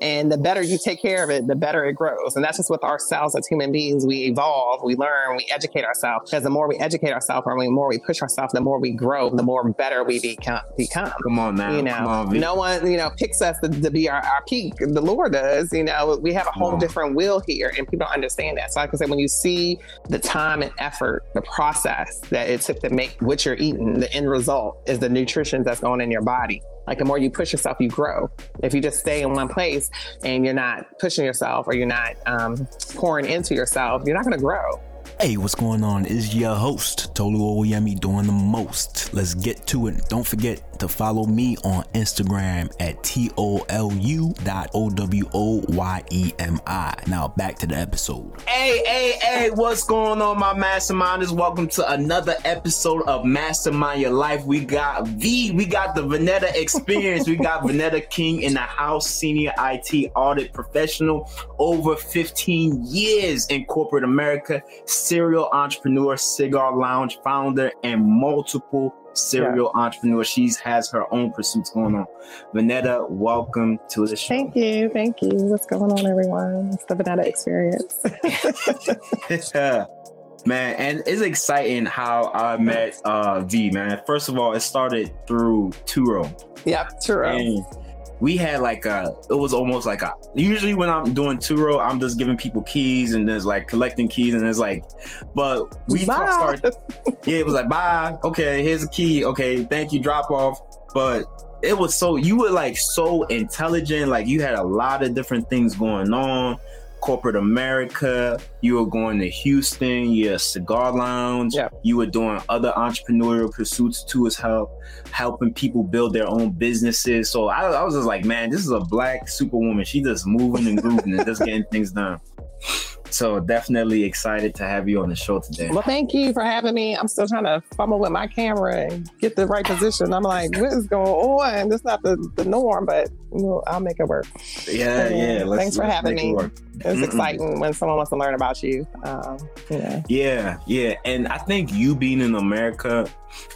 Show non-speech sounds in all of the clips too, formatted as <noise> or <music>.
And the better you take care of it, the better it grows. And that's just with ourselves as human beings. We evolve, we learn, we educate ourselves. Because the more we educate ourselves or the more we push ourselves, the more we grow, the more better we become. become. Come on now. You know, on, no one, you know, picks us to, to be our, our, peak. The Lord does. You know, we have a whole different will here, and people don't understand that. So, like I said, when you see the time and effort, the process that it took to make what you're eating, the end result is the nutrition that's going in your body. Like the more you push yourself, you grow. If you just stay in one place and you're not pushing yourself or you're not um, pouring into yourself, you're not going to grow. Hey, what's going on? Is your host Tolu Owoyemi doing the most? Let's get to it. Don't forget to follow me on Instagram at T O L U dot O W O Y E M I. Now back to the episode. Hey, hey, hey, what's going on, my masterminders? Welcome to another episode of Mastermind Your Life. We got V, we got the Vanetta experience. we got <laughs> Vanetta King in the house, senior IT audit professional, over 15 years in corporate America, serial entrepreneur, cigar lounge founder, and multiple serial yeah. entrepreneur. She has her own pursuits going on. Vanetta, welcome to the show. Thank you. Thank you. What's going on, everyone? It's the Vanetta experience. yeah. <laughs> Man, and it's exciting how I met uh, V, man. First of all, it started through Turo. Yep, Turo. And we had like a it was almost like a usually when I'm doing Turo, I'm just giving people keys and there's like collecting keys and it's like but we started yeah, it was like bye, okay, here's a key, okay, thank you, drop off. But it was so you were like so intelligent, like you had a lot of different things going on corporate America. You were going to Houston, your cigar lounge. Yeah. You were doing other entrepreneurial pursuits too as help, helping people build their own businesses. So I, I was just like, man, this is a black superwoman. She just moving and grooving and just getting things done. So definitely excited to have you on the show today. Well, thank you for having me. I'm still trying to fumble with my camera and get the right position. I'm like, what is going on? That's not the, the norm, but you know, I'll make it work. Yeah, yeah. Let's, thanks for having me. It it's Mm-mm. exciting when someone wants to learn about you. Um, yeah. yeah, yeah. And I think you being in America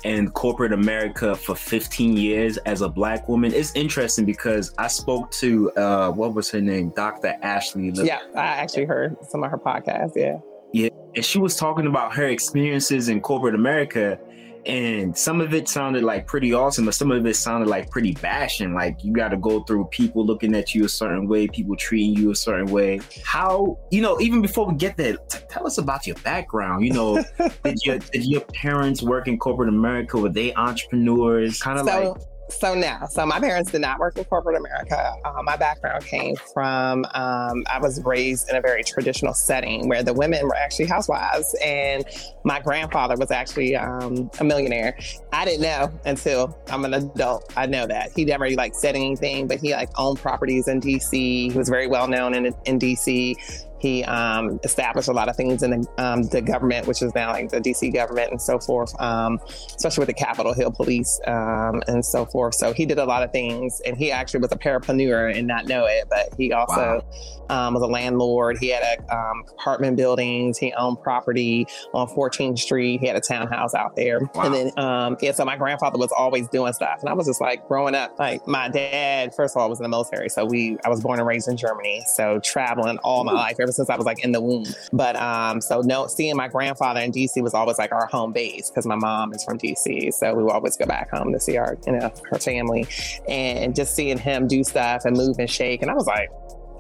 and corporate America for 15 years as a black woman is interesting because I spoke to uh, what was her name, Dr. Ashley. Yeah, I actually heard some of her podcasts. Yeah, yeah, and she was talking about her experiences in corporate America and some of it sounded like pretty awesome, but some of it sounded like pretty bashing. Like you got to go through people looking at you a certain way, people treating you a certain way. How you know? Even before we get there, t- tell us about your background. You know, <laughs> did your did your parents work in corporate America? Were they entrepreneurs? Kind of so, like so now, so my parents did not work in corporate America. Uh, my background came from um, I was raised in a very traditional setting where the women were actually housewives, and my grandfather was actually um, a millionaire. I didn't know until I'm an adult. I know that he never like said anything, but he like owned properties in DC. He was very well known in in DC. He um, established a lot of things in the, um, the, government, which is now like the DC government and so forth, um, especially with the Capitol Hill Police um, and so forth. So he did a lot of things, and he actually was a parapreneur and not know it, but he also wow. Um, was a landlord. He had a, um, apartment buildings. He owned property on 14th Street. He had a townhouse out there, wow. and then yeah. So my grandfather was always doing stuff, and I was just like growing up. Like my dad, first of all, was in the military, so we I was born and raised in Germany, so traveling all my life ever since I was like in the womb. But um, so no, seeing my grandfather in DC was always like our home base because my mom is from DC, so we would always go back home to see our you know her family, and just seeing him do stuff and move and shake, and I was like,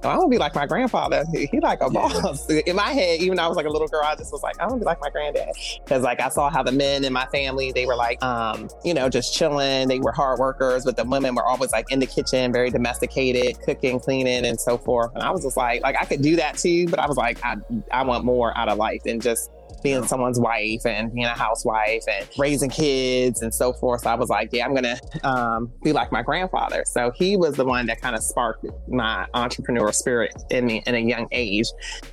I want to be like my grandfather. He, he like a boss. <laughs> In my head, even though I was like a little girl, I just was like, I want to be like my granddad. Because like I saw how the men in my family, they were like, um, you know, just chilling. They were hard workers, but the women were always like in the kitchen, very domesticated, cooking, cleaning, and so forth. And I was just like, like I could do that too, but I was like, I, I want more out of life than just being someone's wife and being a housewife and raising kids and so forth. So I was like, yeah, I'm going to um, be like my grandfather. So he was the one that kind of sparked my entrepreneurial spirit in me in a young age.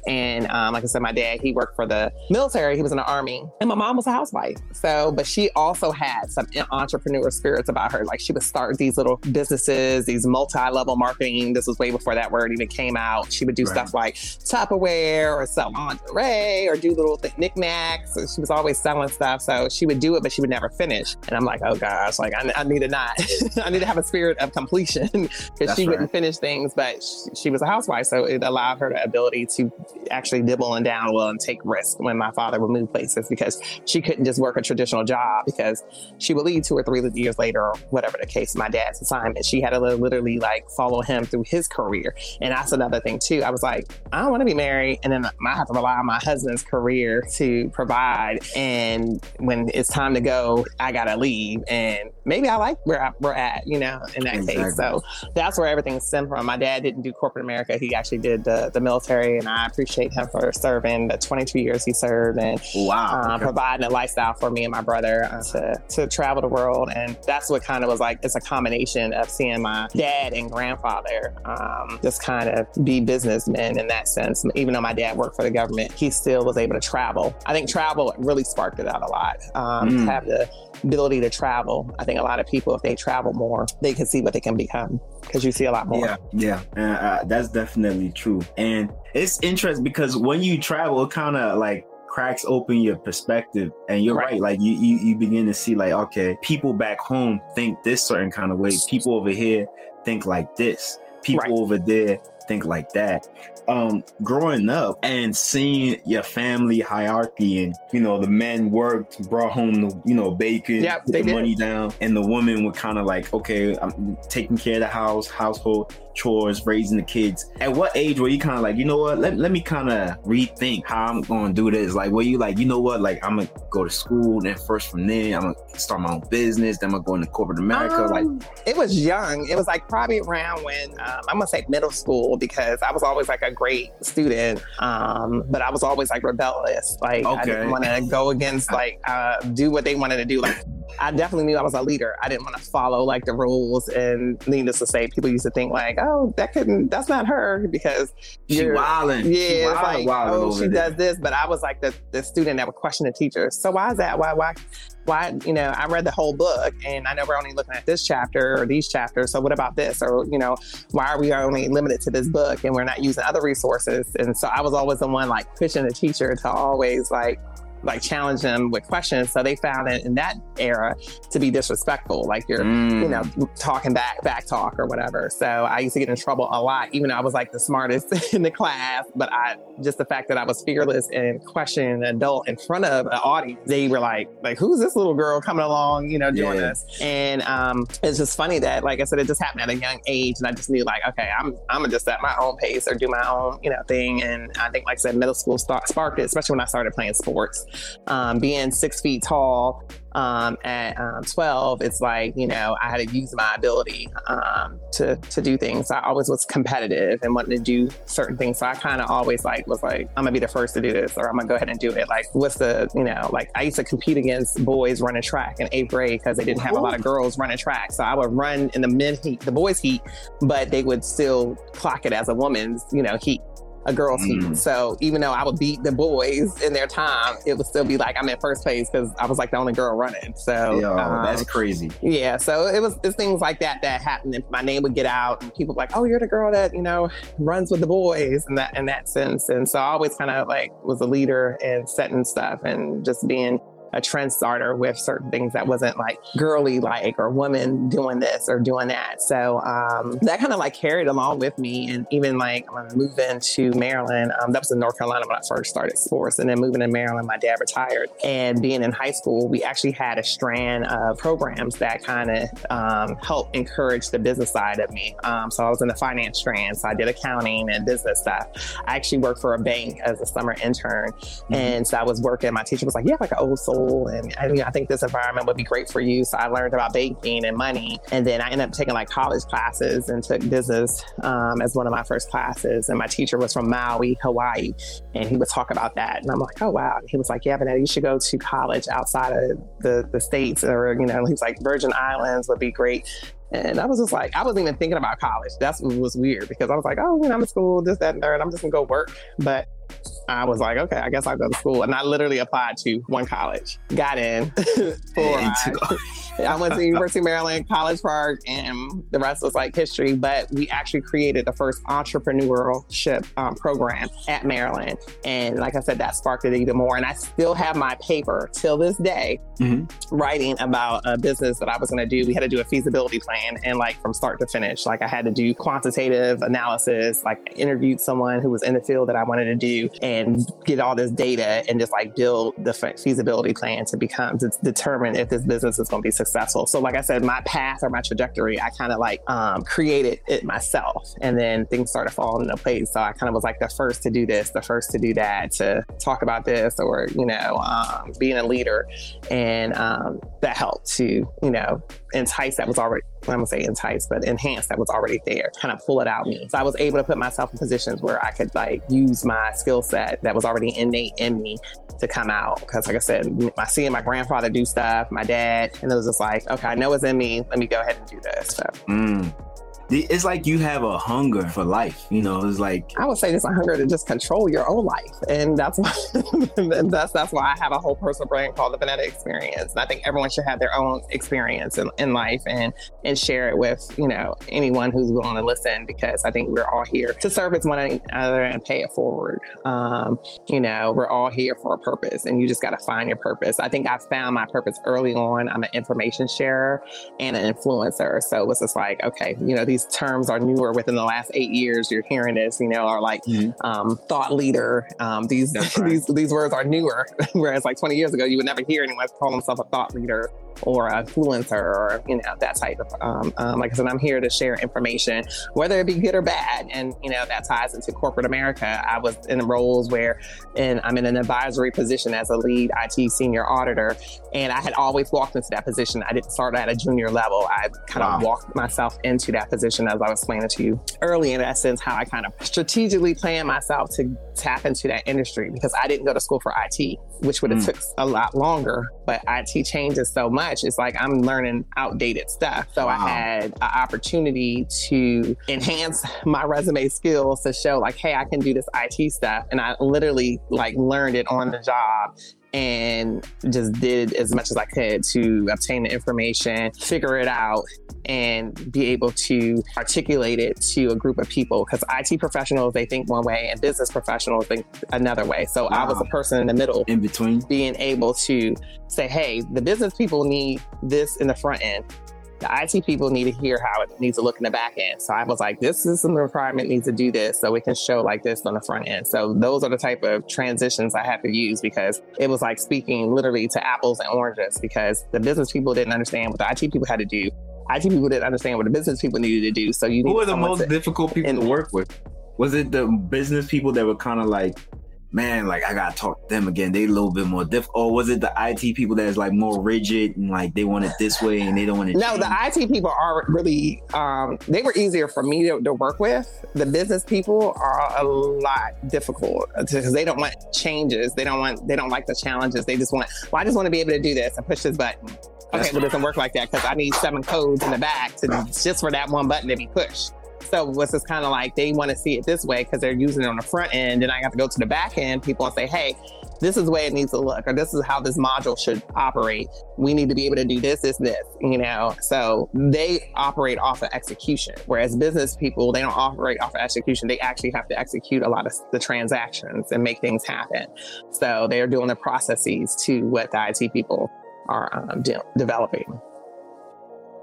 And um, like I said, my dad, he worked for the military. He was in the army and my mom was a housewife. So, but she also had some entrepreneur spirits about her. Like she would start these little businesses, these multi-level marketing. This was way before that word even came out. She would do right. stuff like Tupperware or sell lingerie or do little th- knickknacks. So she was always selling stuff. So she would do it, but she would never finish. And I'm like, oh gosh, like I, I need to not, <laughs> I need to have a spirit of completion <laughs> because she right. wouldn't finish things, but she, she, was a housewife. So it allowed her the ability to actually dibble and down well and take risks when my father would move places because she couldn't just work a traditional job because she would leave two or three years later or whatever the case, my dad's assignment. She had to literally like follow him through his career. And that's another thing too. I was like, I don't want to be married. And then I have to rely on my husband's career to provide. And when it's time to go, I got to leave. And maybe I like where I, we're at, you know, in that exactly. case. So that's where everything stemmed from. My dad didn't do corporate America. He actually did the, the military. And I appreciate him for serving the 22 years he served and wow. Uh, okay. providing a lifestyle for me and my brother uh, to, to travel the world. And that's what kind of was like, it's a combination of seeing my dad and grandfather um, just kind of be businessmen in that sense. Even though my dad worked for the government, he still was able to travel. I think travel really sparked it out a lot. Um, mm. Have the ability to travel. I think a lot of people, if they travel more, they can see what they can become because you see a lot more. Yeah, yeah, uh, uh, that's definitely true. And it's interesting because when you travel, it kind of like cracks open your perspective and you're right. right. like you, you you begin to see like okay people back home think this certain kind of way people over here think like this people right. over there think like that. Um, growing up and seeing your family hierarchy and you know the men worked, brought home the you know bacon, yep, put the did. money down, and the woman were kind of like, okay, I'm taking care of the house, household chores, raising the kids. At what age were you kind of like, you know what? Let, let me kind of rethink how I'm going to do this. Like, were you like, you know what? Like, I'm gonna go to school, then first from there, I'm gonna start my own business, then I'm gonna go into corporate America. Um, like, it was young. It was like probably around when um, I'm gonna say middle school because I was always like a great student, um, but I was always like rebellious. Like okay. I didn't want to go against like uh, do what they wanted to do. Like I definitely knew I was a leader. I didn't want to follow like the rules. And needless to say, people used to think like, oh, that couldn't, that's not her because she wilding. Yeah, she wilding, like, oh, she there. does this. But I was like the, the student that would question the teacher. So why is that? Why, why, why, you know, I read the whole book and I know we're only looking at this chapter or these chapters. So what about this? Or, you know, why are we only limited to this book and we're not using other resources? And so I was always the one like pushing the teacher to always like like challenge them with questions. So they found it in that era to be disrespectful, like you're, mm. you know, mm. talking back, back talk or whatever. So I used to get in trouble a lot, even though I was like the smartest <laughs> in the class. But I just the fact that I was fearless and questioning an adult in front of an audience, they were like, like who's this little girl coming along, you know, doing yeah. this? And um, it's just funny that, like I said, it just happened at a young age, and I just knew like, okay, I'm I'm gonna just at my own pace or do my own, you know, thing. And I think, like I said, middle school start, sparked it, especially when I started playing sports um, being six feet tall um, at um, 12, it's like, you know, I had to use my ability um, to, to do things. I always was competitive and wanted to do certain things. So I kind of always like was like, I'm gonna be the first to do this or I'm gonna go ahead and do it. Like, what's the, you know, like I used to compete against boys running track in eighth grade because they didn't have a lot of girls running track. So I would run in the men heat, the boys heat, but they would still clock it as a woman's, you know, heat a girls' team. Mm. So even though I would beat the boys in their time, it would still be like I'm in first place because I was like the only girl running. So Yo, um, that's crazy. Yeah. So it was it's things like that that happened. And my name would get out, and people like, "Oh, you're the girl that you know runs with the boys," and that in that sense. And so I always kind of like was a leader and setting stuff and just being a trend starter with certain things that wasn't like girly like or woman doing this or doing that. So um, that kind of like carried along with me. And even like when moving to Maryland, um, that was in North Carolina when I first started sports. And then moving to Maryland, my dad retired. And being in high school, we actually had a strand of programs that kind of um, helped encourage the business side of me. Um, so I was in the finance strand. So I did accounting and business stuff. I actually worked for a bank as a summer intern. Mm-hmm. And so I was working, my teacher was like, you have like an old soul school. And I, think this environment would be great for you. So I learned about banking and money. And then I ended up taking like college classes and took business um, as one of my first classes. And my teacher was from Maui, Hawaii. And he would talk about that. And I'm like, oh, wow. And he was like, yeah, Vanetta, you should go to college outside of the, the States. Or, you know, he was like, Virgin Islands would be great. And I was just like, I wasn't even thinking about college. That's what was weird because I was like, oh, when I'm in school, this, that, and third, I'm just gonna go work. But I was like, okay, I guess I'll go to school. And I literally applied to one college, got in. <laughs> <laughs> I went to <laughs> University of Maryland, College Park, and the rest was like history. But we actually created the first entrepreneurship um, program at Maryland. And like I said, that sparked it even more. And I still have my paper till this day mm-hmm. writing about a business that I was going to do. We had to do a feasibility plan and like from start to finish, like I had to do quantitative analysis, like I interviewed someone who was in the field that I wanted to do and get all this data and just like build the feasibility plan to become to determine if this business is going to be successful. So like I said, my path or my trajectory, I kind of like um, created it myself and then things started falling into place. So I kind of was like the first to do this, the first to do that, to talk about this or, you know, um, being a leader. And um, that helped to, you know, entice that was already I'm gonna say entice, but enhance that was already there, kind of pull it out me. So I was able to put myself in positions where I could like use my skill set that was already innate in me to come out. Because like I said, I seeing my grandfather do stuff, my dad, and it was just like, okay, I know it's in me. Let me go ahead and do this. So. Mm it's like you have a hunger for life. You know, it's like I would say it's a hunger to just control your own life, and that's why <laughs> that's that's why I have a whole personal brand called the Vanetta Experience. And I think everyone should have their own experience in, in life and and share it with you know anyone who's willing to listen because I think we're all here to serve service one another and pay it forward. Um, you know, we're all here for a purpose, and you just got to find your purpose. I think I found my purpose early on. I'm an information sharer and an influencer, so it's just like okay, you know these these terms are newer within the last eight years. You're hearing this, you know, are like mm-hmm. um, thought leader. Um, these <laughs> right. these these words are newer, <laughs> whereas like 20 years ago, you would never hear anyone call themselves a thought leader or a influencer or you know that type of um, um, like I said, I'm here to share information, whether it be good or bad, and you know that ties into corporate America. I was in roles where, and I'm in an advisory position as a lead IT senior auditor, and I had always walked into that position. I didn't start at a junior level. I kind wow. of walked myself into that position as I was explaining to you early. In essence, how I kind of strategically planned myself to tap into that industry because I didn't go to school for IT, which would have mm. took a lot longer. But IT changes so much. It's like I'm learning outdated stuff. So wow. I had an opportunity to enhance my resume skills to show like, hey, I can do this IT stuff. And I literally like learned it on the job and just did as much as I could to obtain the information, figure it out, and be able to articulate it to a group of people. Because IT professionals, they think one way, and business professionals think another way. So wow. I was a person in the middle, in between, being able to say, hey, the business people need this in the front end the IT people need to hear how it needs to look in the back end. So I was like, this is some requirement needs to do this so we can show like this on the front end. So those are the type of transitions I had to use because it was like speaking literally to apples and oranges because the business people didn't understand what the IT people had to do. IT people didn't understand what the business people needed to do. So you who were the most to, difficult people and, to work with? Was it the business people that were kind of like man, like I gotta talk to them again. They a little bit more difficult. Or was it the IT people that's like more rigid and like they want it this way and they don't want it? No, the IT people are really um, they were easier for me to, to, work with. The business people are a lot difficult because they don't want changes. They don't want they don't like the challenges. They just want well, I just want to be able to do this and push this button. Okay, but it doesn't work like that because I need seven codes in the back to just for that one button to be pushed. So what's just kind of like they want to see it this way because they're using it on the front end, and I have to go to the back end. People and say, "Hey, this is the way it needs to look, or this is how this module should operate. We need to be able to do this, this, this." You know, so they operate off of execution, whereas business people they don't operate off of execution. They actually have to execute a lot of the transactions and make things happen. So they are doing the processes to what the IT people are um, de- developing.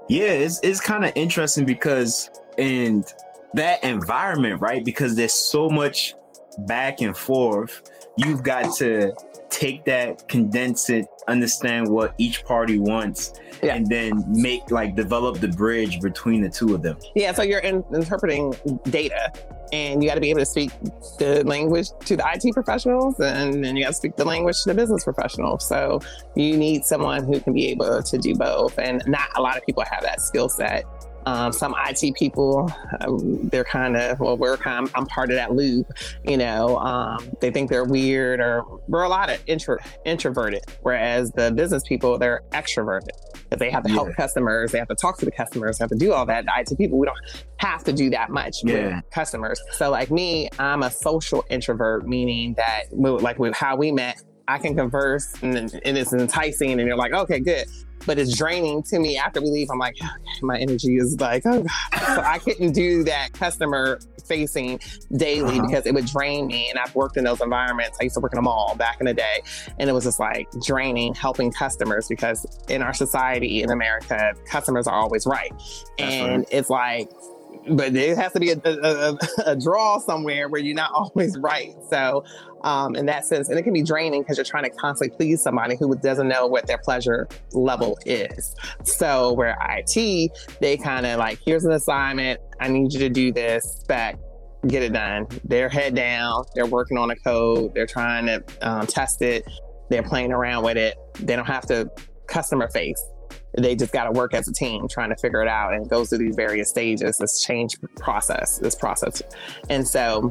Yeah, it's it's kind of interesting because and that environment, right? Because there's so much back and forth. You've got to take that, condense it, understand what each party wants, yeah. and then make like develop the bridge between the two of them. Yeah, so you're in, interpreting data, and you got to be able to speak the language to the IT professionals, and then you got to speak the language to the business professionals. So you need someone who can be able to do both, and not a lot of people have that skill set. Um, some IT people, um, they're kind of, well, we're kind of, I'm part of that loop, you know, um, they think they're weird or we're a lot of intro, introverted, whereas the business people, they're extroverted. If they have to help customers, they have to talk to the customers, they have to do all that. The IT people, we don't have to do that much yeah. with customers. So like me, I'm a social introvert, meaning that like with how we met, I can converse and, and it's enticing and you're like, okay, good but it's draining to me after we leave. I'm like, okay, my energy is like, oh God. So I couldn't do that customer facing daily uh-huh. because it would drain me. And I've worked in those environments. I used to work in a mall back in the day. And it was just like draining helping customers because in our society in America, customers are always right. That's and right. it's like, but there has to be a, a, a, draw somewhere where you're not always right. So, um, in that sense, and it can be draining because you're trying to constantly please somebody who doesn't know what their pleasure level is. So, where IT, they kind of like, here's an assignment. I need you to do this spec. Get it done. They're head down. They're working on a code. They're trying to um, test it. They're playing around with it. They don't have to customer face they just got to work as a team trying to figure it out and it goes through these various stages this change process this process and so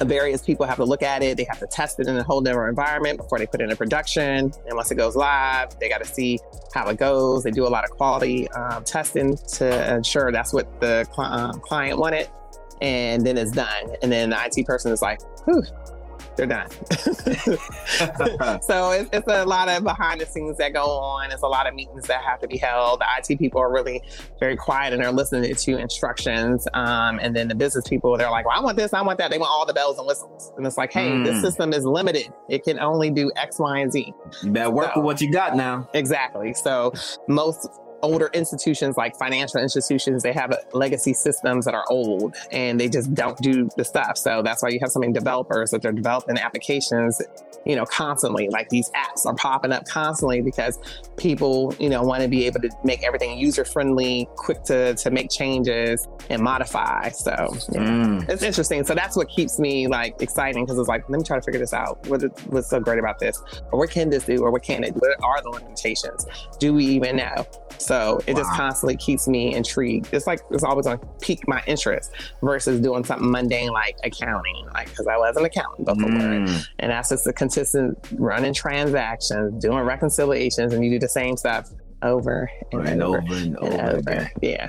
various people have to look at it. They have to test it in a whole different environment before they put it in production. And once it goes live they got to see how it goes. They do a lot of quality um, testing to ensure that's what the cl- um, client wanted and then it's done. And then the it person is like whew they're done. <laughs> so it's, it's, a lot of behind the scenes that go on. It's a lot of meetings that have to be held. The IT people are really very quiet and they're listening to instructions. Um, and then the business people, they're like, well, I want this, I want that. They want all the bells and whistles. And it's like, hey, mm. this system is limited. It can only do X, Y, and Z. You better work so, with what you got now. Exactly. So most older institutions like financial institutions they have legacy systems that are old and they just don't do the stuff. So that's why you have so many developers that they're developing applications you know constantly. Like these apps are popping up constantly because people you know want to be able to make everything user friendly quick to to make changes and modify. So yeah. mm. it's interesting. So that's what keeps me like exciting because it's like let me try to figure this out. What what's so great about this? Or what can this do? Or what can it do? What are the limitations? Do we even know so it wow. just constantly keeps me intrigued. It's like it's always going to pique my interest versus doing something mundane like accounting, like because I was an accountant before, mm. and that's just a consistent running transactions, doing reconciliations, and you do the same stuff over and, and over, over, and over, and over. Again. Yeah.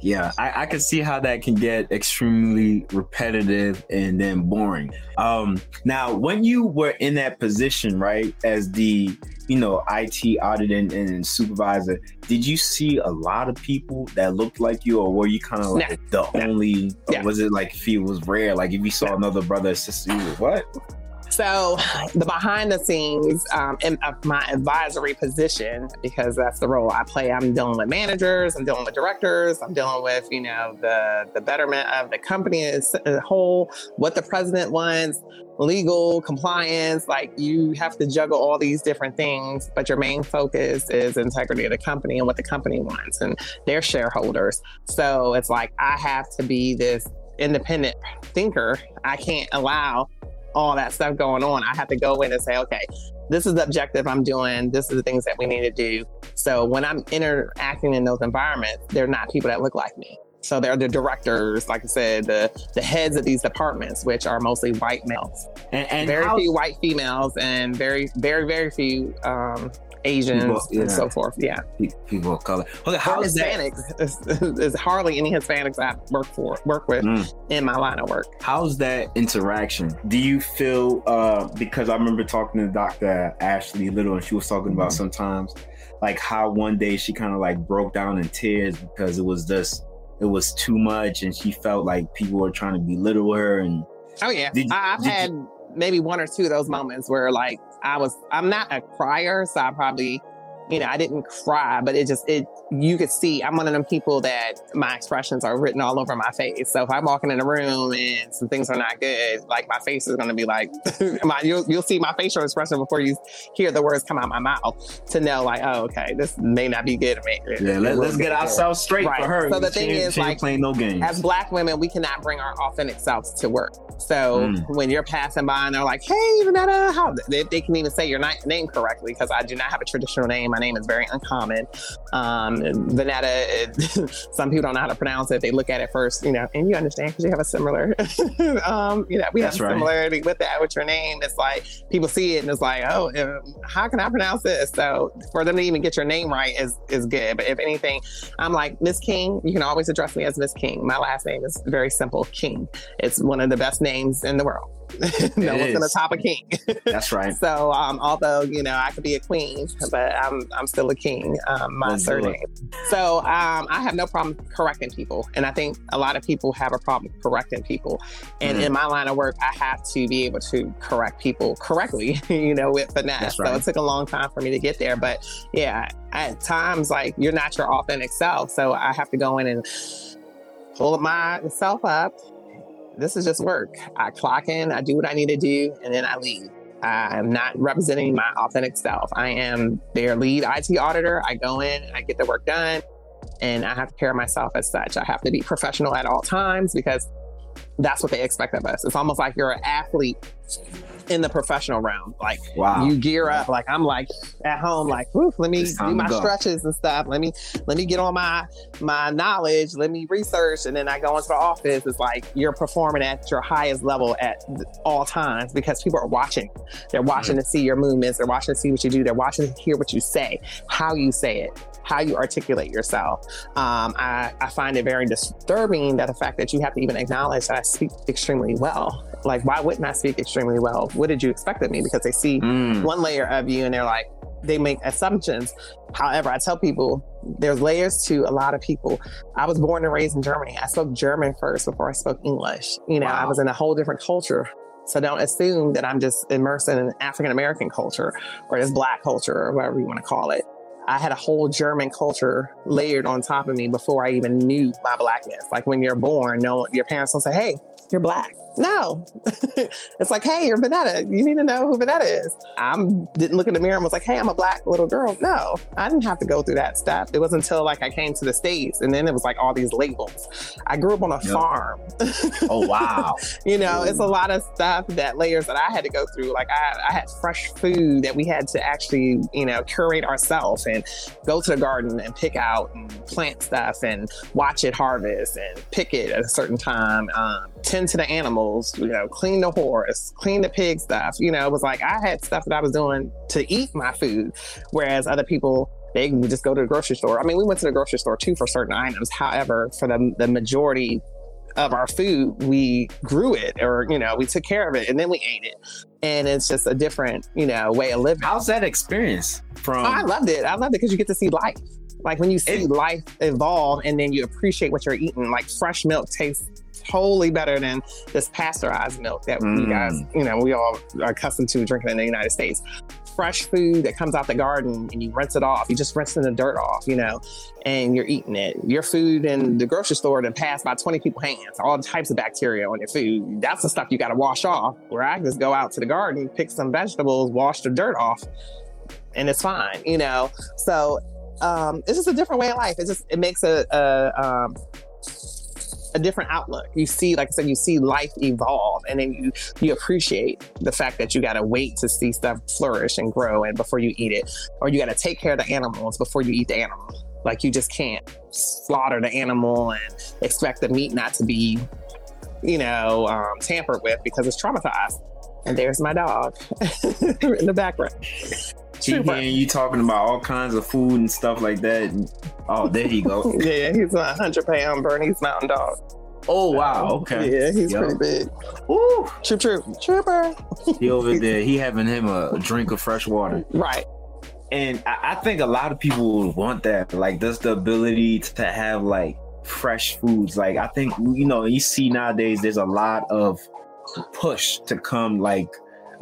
Yeah, I, I can see how that can get extremely repetitive and then boring. Um, now, when you were in that position, right, as the you know IT audit and, and supervisor, did you see a lot of people that looked like you, or were you kind of like the only? Yeah. was it like if it was rare, like if you saw another brother or sister, you was what? So, the behind the scenes um, of my advisory position, because that's the role I play, I'm dealing with managers, I'm dealing with directors, I'm dealing with, you know, the, the betterment of the company as a whole, what the president wants, legal compliance. Like, you have to juggle all these different things, but your main focus is integrity of the company and what the company wants and their shareholders. So, it's like I have to be this independent thinker. I can't allow all that stuff going on, I have to go in and say, okay, this is the objective I'm doing. This is the things that we need to do. So when I'm interacting in those environments, they're not people that look like me. So they're the directors, like I said, the the heads of these departments, which are mostly white males, and, and very few white females, and very very very few um, Asians people, yeah. and so forth. Yeah, people of color. Okay, how is Hispanics? There's hardly any Hispanics I work for work with mm. in my line of work. How's that interaction? Do you feel uh, because I remember talking to Dr. Ashley Little and she was talking about mm-hmm. sometimes like how one day she kind of like broke down in tears because it was just it was too much and she felt like people were trying to belittle her and oh yeah did, i've did had you, maybe one or two of those moments where like I was, I'm not a crier, so I probably, you know, I didn't cry, but it just, it, you could see I'm one of them people that my expressions are written all over my face. So if I'm walking in a room and some things are not good, like my face is going to be like, <laughs> my, you'll, you'll see my facial expression before you hear the words come out my mouth to know like, oh, okay, this may not be good. Yeah, let, us get ourselves straight right. for her. So the thing is, like, playing no games. As black women, we cannot bring our authentic selves to work So mm. when you're passing by and they're like, "Hey, Vanetta," how they, they can even say your name correctly because I do not have a traditional name. My name is very uncommon. Um, Vanetta. <laughs> some people don't know how to pronounce it. They look at it first, you know, and you understand because you have a similar, <laughs> um, you know, we That's have a similarity with that with your name. It's like people see it and it's like, oh, how can I pronounce this? So for them to even get your name right is is good. But if anything, I'm like Miss King. You can always address me as Miss King. My last name is very simple, King. It's one of the best names in the world. <laughs> no one's gonna top a king. <laughs> That's right. so, um, although you know I could be a queen, but I'm I'm still a king. Um, my Let's surname. So um, I have no problem correcting people, and I think a lot of people have a problem correcting people. And mm-hmm. in my line of work, I have to be able to correct people correctly. <laughs> you know, with finesse. Right. So it took a long time for me to get there, but yeah, at times like you're not your authentic self, so I have to go in and pull myself up this is just work. I clock in, I do what I need to do, and then I leave. I'm not representing my authentic self. I am their lead IT auditor. I go in, I get the work done, and I have to care of myself as such. I have to be professional at all times because that's what they expect of us. It's almost like you're an athlete in the professional realm. Like wow. you gear up. Like I'm like at home, like, let me do my stretches and stuff. Let me let me get on my my knowledge. Let me research, and then I go into the office. It's like you're performing at your highest level at all times because people are watching. They're watching mm-hmm. to see your movements. They're watching to see what you do. They're watching to hear what you say, how you say it how you articulate yourself. Um, I, I, find it very disturbing that the fact that you have to even acknowledge that I speak extremely well. Like, why wouldn't I speak extremely well? What did you expect of me? Because they see mm. one layer of you and they're like, they make assumptions. However, I tell people there's layers to a lot of people. I was born and raised in Germany. I spoke German first before I spoke English. You know, wow. I was in a whole different culture. So don't assume that I'm just immersed in an African American culture or this black culture or whatever you want to call it. I had a whole German culture layered on top of me before I even knew my blackness. Like when you're born, no, your parents don't say, "Hey, you're black." No, <laughs> it's like, hey, you're Vanetta. You need to know who Vanetta is. I didn't look in the mirror and was like, hey, I'm a black little girl. No, I didn't have to go through that step. It wasn't until like I came to the States and then it was like all these labels. I grew up on a yep. farm. <laughs> oh, wow. you know, Ooh. it's a lot of stuff that layers that I had to go through. Like I, I had fresh food that we had to actually, you know, curate ourselves and go to the garden and pick out and plant stuff and watch it harvest and pick it at a certain time, um, tend to the animals animals, you know, clean the horse, clean the pig stuff. You know, it was like I had stuff that I was doing to eat my food, whereas other people they would just go to the grocery store. I mean, we went to the grocery store too for certain items. However, for the the majority of our food, we grew it or, you know, we took care of it and then we ate it. And it's just a different, you know, way of living. How's that experience from? Oh, I loved it. I loved it because you get to see life. Like when you see it, life evolve and then you appreciate what you're eating, like fresh milk tastes totally better than this pasteurized milk that mm. you guys, you know, we all are accustomed to drinking in the United States. Fresh food that comes out the garden and you rinse it off. You just rinse the dirt off, you know, and you're eating it. Your food in the grocery store then passed by 20 people's hands, all types of bacteria on your food. That's the stuff you got to wash off. Where I just go out to the garden, pick some vegetables, wash the dirt off, and it's fine, you know. So um, it's just a different way of life. It just it makes a, a um, a different outlook. You see, like I said, you see life evolve, and then you you appreciate the fact that you got to wait to see stuff flourish and grow, and before you eat it, or you got to take care of the animals before you eat the animal. Like you just can't slaughter the animal and expect the meat not to be, you know, um, tampered with because it's traumatized. And there's my dog <laughs> in the background. Keep hearing you talking about all kinds of food and stuff like that. Oh, there you go. <laughs> yeah, he's a hundred pound Bernese Mountain Dog. Oh wow, okay. Yeah, he's Yo. pretty big. Ooh, troop troop, trooper. he over there. He having him a drink of fresh water. Right. And I, I think a lot of people would want that. Like, just the ability to have like fresh foods. Like, I think you know, you see nowadays, there's a lot of push to come like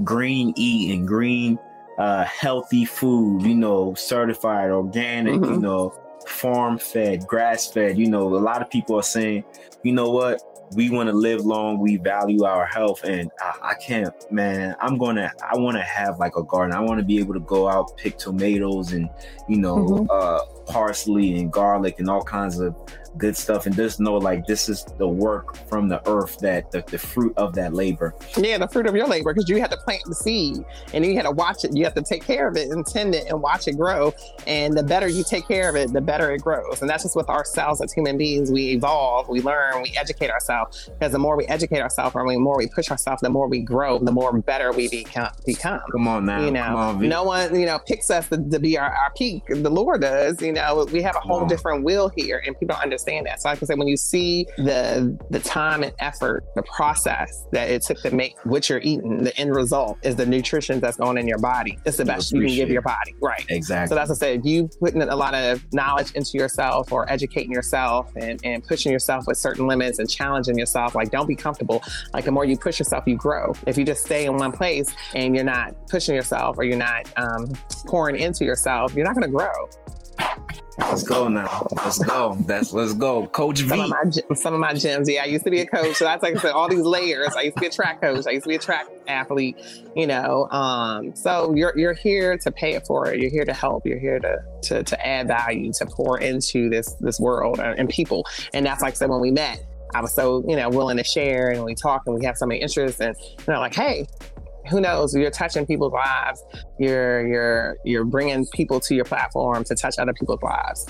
green eat and green uh, healthy food, you know, certified, organic, mm-hmm. you know, farm fed, grass fed. You know, a lot of people are saying, you know what, we want to live long, we value our health, and I, I can't, man. I'm gonna, I want to have like a garden. I want to be able to go out pick tomatoes and you know, mm-hmm. uh, parsley and garlic and all kinds of good stuff and just know like this is the work from the earth that the, the fruit of that labor. Yeah, the fruit of your labor because you had to plant the seed and you had to watch it. You have to take care of it and tend it and watch it grow. And the better you take care of it, the better it grows. And that's just with ourselves as human beings. We evolve, we learn, we educate ourselves. Because the more we educate ourselves, or the more we push ourselves, the more we grow, the more better we become. become. Come on now. You know, on, no one, you know, picks us to, to be our, our, peak. The Lord does. You know, we have a whole different will here, and people don't understand that. So, like I said, when you see the the time and effort, the process that it took to make what you're eating, the end result is the nutrition that's going in your body. It's the best you can give your body. Right. Exactly. So that's what I said. You putting a lot of knowledge into yourself or educating yourself and, and pushing yourself with certain limits and challenging yourself. Like don't be comfortable. Like the more you push yourself, you grow. If you just stay in one place and you're not pushing yourself or you're not um, pouring into yourself, you're not going to grow. Let's go now. Let's go. That's let's go. Coach V. Some of my, some of my gyms. Yeah, I used to be a coach. So that's like I said, all these layers. I used to be a track coach. I used to be a track athlete. You know, um, so you're you're here to pay it forward. You're here to help. You're here to to to add value, to pour into this this world and people. And that's like I said when we met. I was so you know willing to share, and we talk, and we have so many interests, and you know, like, hey, who knows you're touching people's lives you're you're you're bringing people to your platform to touch other people's lives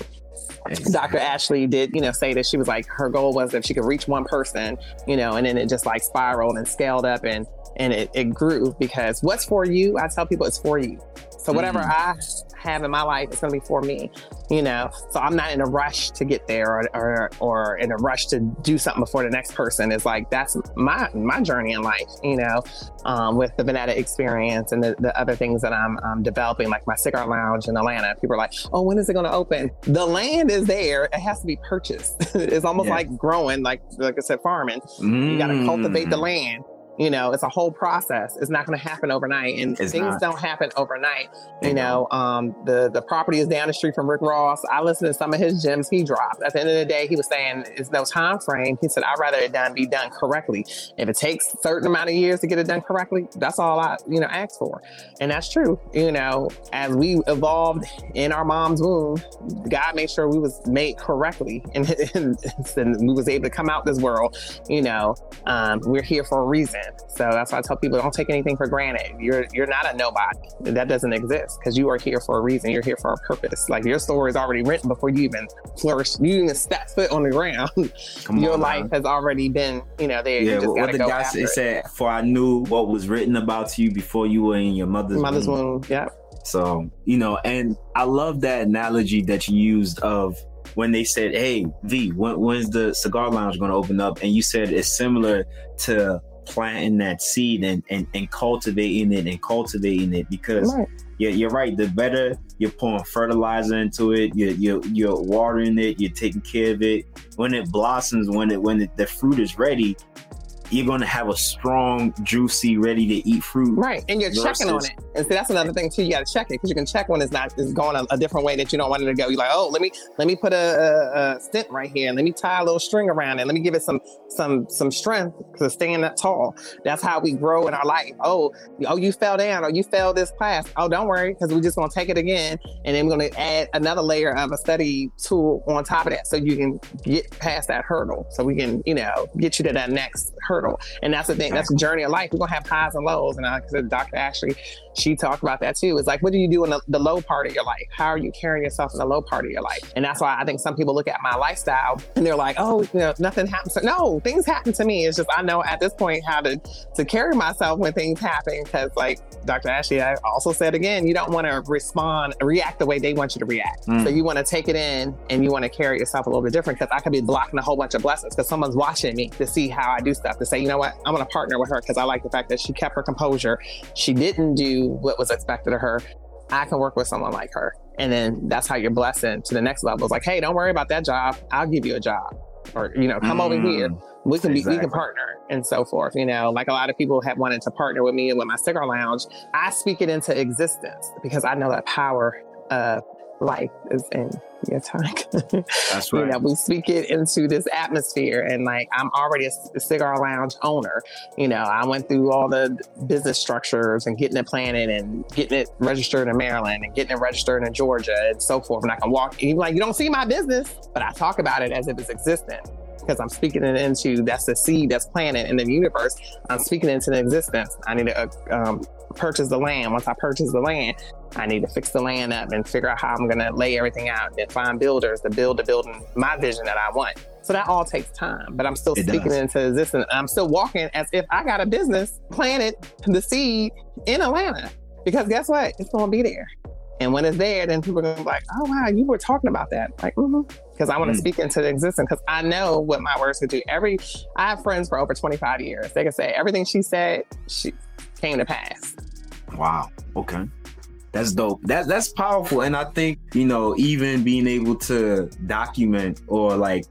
Exactly. Dr. Ashley did, you know, say that she was like her goal was if she could reach one person, you know, and then it just like spiraled and scaled up and and it, it grew because what's for you, I tell people it's for you. So whatever mm-hmm. I have in my life, it's going to be for me, you know. So I'm not in a rush to get there or, or, or in a rush to do something before the next person. It's like that's my my journey in life, you know, um, with the Vanetta experience and the, the other things that I'm um, developing, like my cigar lounge in Atlanta. People are like, "Oh, when is it going to open?" The land is there; it has to be purchased. <laughs> it's almost yeah. like growing, like like I said, farming. Mm. You got to cultivate the land you know, it's a whole process. It's not going to happen overnight, and it's things not. don't happen overnight. You know, um, the the property is down the street from Rick Ross. I listened to some of his gems he dropped. At the end of the day, he was saying it's no time frame. He said, "I'd rather it done be done correctly. If it takes a certain amount of years to get it done correctly, that's all I you know ask for." And that's true. You know, as we evolved in our mom's womb, God made sure we was made correctly, <laughs> and, and, and we was able to come out this world. You know, um, we're here for a reason. So that's why I tell people don't take anything for granted. You're you're not a nobody. That doesn't exist because you are here for a reason. You're here for a purpose. Like your story is already written before you even flourish. You even step foot on the ground. <laughs> your on, life man. has already been, you know, there. Yeah, what the guy it said, for I knew what was written about you before you were in your mother's, mother's womb. womb. Yeah. So, you know, and I love that analogy that you used of when they said, "Hey, V, when, when's the cigar lounge going to open up?" and you said it's similar to planting that seed and, and, and cultivating it and cultivating it because right. yeah, you're right. The better you're pouring fertilizer into it, you're, you're, you're watering it, you're taking care of it. When it blossoms, when it when it, the fruit is ready, you're going to have a strong, juicy, ready to eat fruit. Right. And you're versus... checking on it. And see, that's another thing too. You got to check it because you can check when it's not, it's going a, a, different way that you don't want it to go. You're like, oh, let me, let me put a, a, a stent right here. And let me tie a little string around it. Let me give it some, some, some strength to stand that tall. That's how we grow in our life. Oh, oh, you fell down or you fell this class. Oh, don't worry. Cause we're just going to take it again. And then we're going to add another layer of a study tool on top of that. So you can get past that hurdle. So we can, you know, get you to that next hurdle hurdle. And that's the thing. That's the journey of life. We're gonna have highs and lows. And I said, Dr. Ashley, she talked about that too. It's like, what do you do in the, the, low part of your life? How are you carrying yourself in the low part of your life? And that's why I think some people look at my lifestyle and they're like, oh, you know, nothing happens. To, no, things happen to me. It's just I know at this point how to to carry myself when things happen. Because like Dr. Ashley, I also said again, you don't want to respond, react the way they want you to react. Mm. So you want to take it in and you want to carry yourself a little bit different. Because I could be blocking a whole bunch of blessings because someone's watching me to see how I do stuff. To say, you know what, I'm going to partner with her because I like the fact that she kept her composure. She didn't do what was expected of her. I can work with someone like her. And then that's how you're blessing to the next level. It's like, hey, don't worry about that job. I'll give you a job. Or, you know, come mm, over here. We can be exactly. we can partner and so forth. You know, like a lot of people have wanted to partner with me and with my cigar lounge. I speak it into existence because I know that power of life is in your tongue. <laughs> That's right. you know, we speak it into this atmosphere, and like I'm already a, cigar lounge owner. You know, I went through all the business structures and getting it planted and getting it registered in Maryland and getting it registered in Georgia and so forth. And I can walk, you like you don't see my business, but I talk about it as if it's existent because I'm speaking it into that's the seed that's planted in the universe. I'm speaking into the existence. I need to uh, um, purchase the land. Once I purchase the land, I need to fix the land up and figure out how I'm going to lay everything out and find builders to build the building my vision that I want. So that all takes time, but I'm still It speaking does. into existence. I'm still walking as if I got a business planted the seed in Atlanta because guess what? It's going to be there. And when it's there, then people are going to be like, oh, wow, you were talking about that. Like, mm-hmm. Because I want to Mm. speak into the existence because I know what my words could do. Every, I have friends for over 25 years. They can say everything she said, she came to pass. Wow. Okay. That's dope. That that's powerful. And I think, you know, even being able to document or like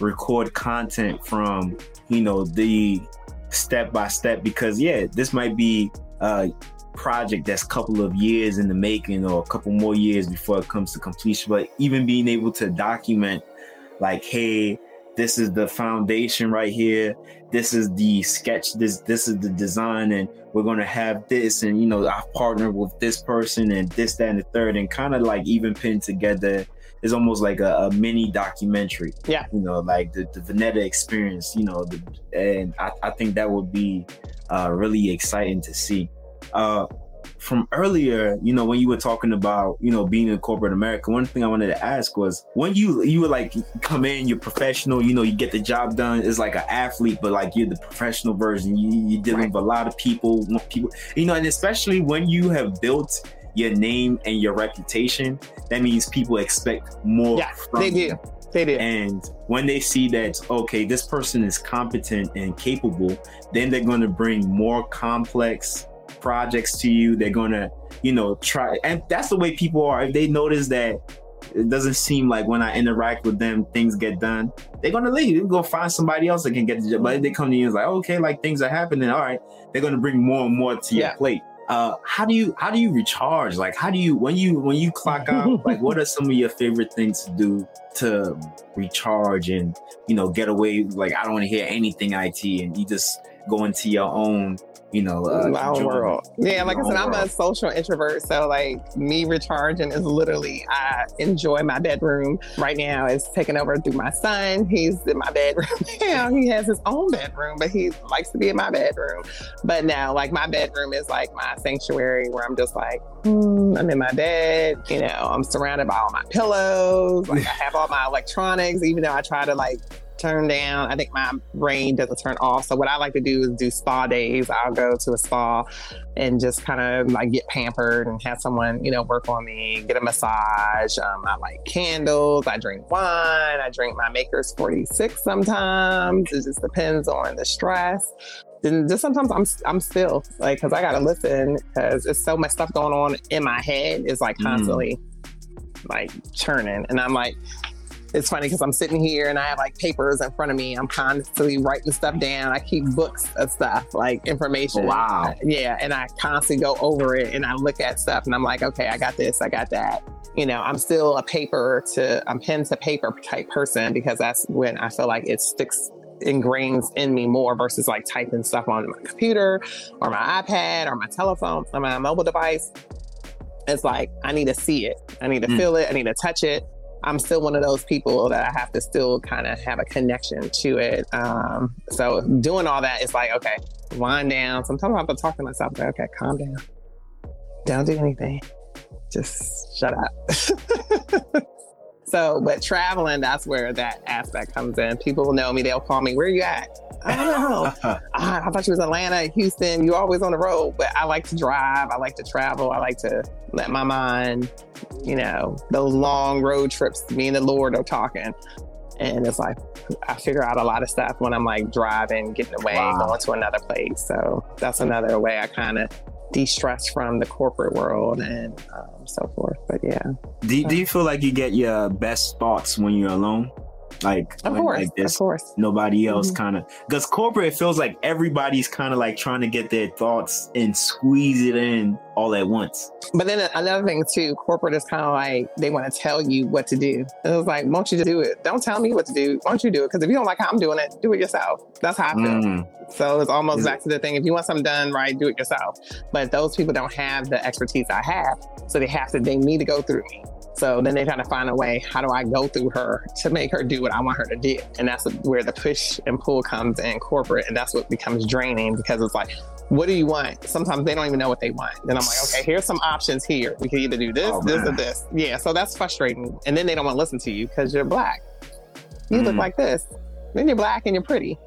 record content from, you know, the step by step because yeah, this might be a project that's a couple of years in the making or a couple more years before it comes to completion. But even being able to document like, hey, this is the foundation right here this is the sketch this this is the design and we're going to have this and you know i've partnered with this person and this that and the third and kind of like even pin together is almost like a, a mini documentary Yeah. you know like the, the vanetta experience you know the, and I, I think that would be uh really exciting to see uh from earlier, you know, when you were talking about, you know, being in corporate America, one thing I wanted to ask was when you you were like come in, you're professional, you know, you get the job done. It's like an athlete, but like you're the professional version. You, you're dealing Right. with a lot of people, people, you know, and especially when you have built your name and your reputation, that means people expect more. Yeah, from they do. They do. And when they see that, okay, this person is competent and capable, then they're going to bring more complex projects to you. They're going to, you know, try. And that's the way people are. If they notice that it doesn't seem like when I interact with them, things get done, they're going to leave. They'll go find somebody else that can get the job. But if they come to you and it's like, okay, like things are happening. All right. They're going to bring more and more to your Yeah. plate. Uh, how do you how do you recharge? Like how do you when you when you clock out? <laughs> like what are some of your favorite things to do to recharge and you know get away? Like I don't want to hear anything IT, and you just go into your own you know uh, my world. Yeah, like I said, I'm a social introvert. So like me recharging is literally I enjoy my bedroom. Right now it's taken over through my son. He's in my bedroom <laughs> now. He has his own bedroom, but he likes to be in my bedroom. But now like my bedroom is like my sanctuary where I'm just like, hmm, I'm in my bed, you know, I'm surrounded by all my pillows. Like I <laughs> have all my electronics, even though I try to like turn down. I think my brain doesn't turn off. So what I like to do is do spa days. I'll go to a spa and just kind of like get pampered and have someone, you know, work on me, get a massage. Um, I like candles. I drink wine. I drink my Maker's 46 sometimes. It just depends on the stress. Then just sometimes I'm I'm still like because I gotta listen because there's so much stuff going on in my head. It's like Mm. constantly like churning, and I'm like, it's funny because I'm sitting here and I have like papers in front of me. I'm constantly writing stuff down. I keep books of stuff like information. Wow. Yeah. And I constantly go over it and I look at stuff and I'm like, okay, I got this, I got that. You know, I'm still a paper to, I'm pen to paper type person because that's when I feel like it sticks ingrains in me more versus like typing stuff on my computer or my iPad or my telephone or my mobile device. It's like I need to see it. I need to Mm. feel it. I need to touch it. I'm still one of those people that I have to still kind of have a connection to it. Um, so doing all that is like, okay, wind down. Sometimes I have to talk to myself, like, okay, calm down. Don't do anything. Just shut up. <laughs> so, but traveling, that's where that aspect comes in. People will know me. They'll call me, where you at? I don't know. <laughs> Ah, I thought you was Atlanta, Houston. You're always on the road, but I like to drive. I like to travel. I like to let my mind, you know, those long road trips. Me and the Lord are talking, and it's like I figure out a lot of stuff when I'm like driving, getting away, Wow. going to another place. So that's another way I kind of de-stress from the corporate world and um, so forth. But yeah, do, do you feel like you get your best thoughts when you're alone? Like, of course, like this, of course. nobody else Mm-hmm. kind of because corporate feels like everybody's kind of like trying to get their thoughts and squeeze it in all at once. But then another thing too, corporate is kind of like they want to tell you what to do. And it's like, won't you just do it? Don't tell me what to do. Why don't you do it? Because if you don't like how I'm doing it, do it yourself. That's how I feel. Mm. So it's almost back to the thing. If you want something done right, do it yourself. But those people don't have the expertise I have. So they have to, they need to go through me. So then they try to find a way, how do I go through her to make her do what I want her to do? And that's where the push and pull comes in corporate. And that's what becomes draining because it's like, what do you want? Sometimes they don't even know what they want. Then I'm like, okay, here's some options here. We can either do this, Oh, this, man. or this. Yeah. So that's frustrating. And then they don't want to listen to you because you're black. You look Mm. like this. Then you're black and you're pretty.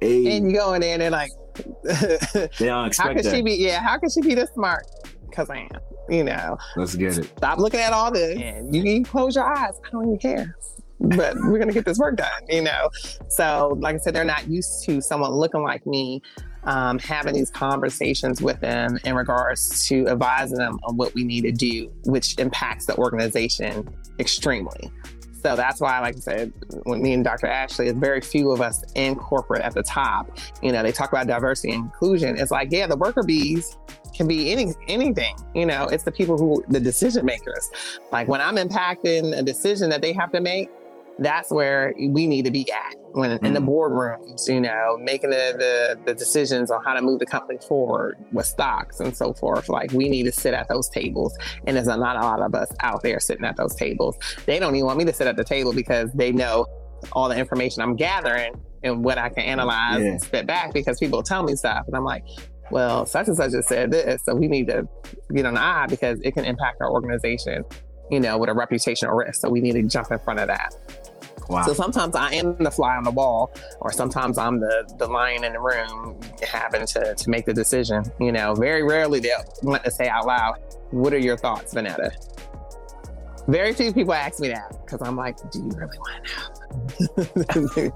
Hey, And you go in there and they're like, <laughs> they don't how could that. she be? Yeah, how could she be this smart? Because I am. You know, Let's get it. stop looking at all this. And you can close your eyes. I don't even care. But we're gonna get this work done. You know. So, like I said, they're not used to someone looking like me. Um, having these conversations with them in regards to advising them on what we need to do, which impacts the organization extremely. So that's why, like I said, with me and Dr. Ashley, it's very few of us in corporate at the top. You know, they talk about diversity and inclusion. It's like, yeah, the worker bees can be any anything. You know, it's the people who the decision makers. Like when I'm impacting a decision that they have to make, that's where we need to be at. When in the Mm. boardrooms, you know, making the, the the decisions on how to move the company forward with stocks and so forth. Like we need to sit at those tables, and there's not a lot of us out there sitting at those tables. They don't even want me to sit at the table because they know all the information I'm gathering and what I can analyze Yeah. and spit back because people tell me stuff, and I'm like, well, such and such just said this, so we need to get on the eye because it can impact our organization, you know, with a reputational risk. So we need to jump in front of that. Wow. So sometimes I am the fly on the wall, or sometimes I'm the the lion in the room, having to to make the decision. You know, very rarely they'll want to say out loud, "What are your thoughts, Vanetta?" Very few people ask me that because I'm like, "Do you really want to know?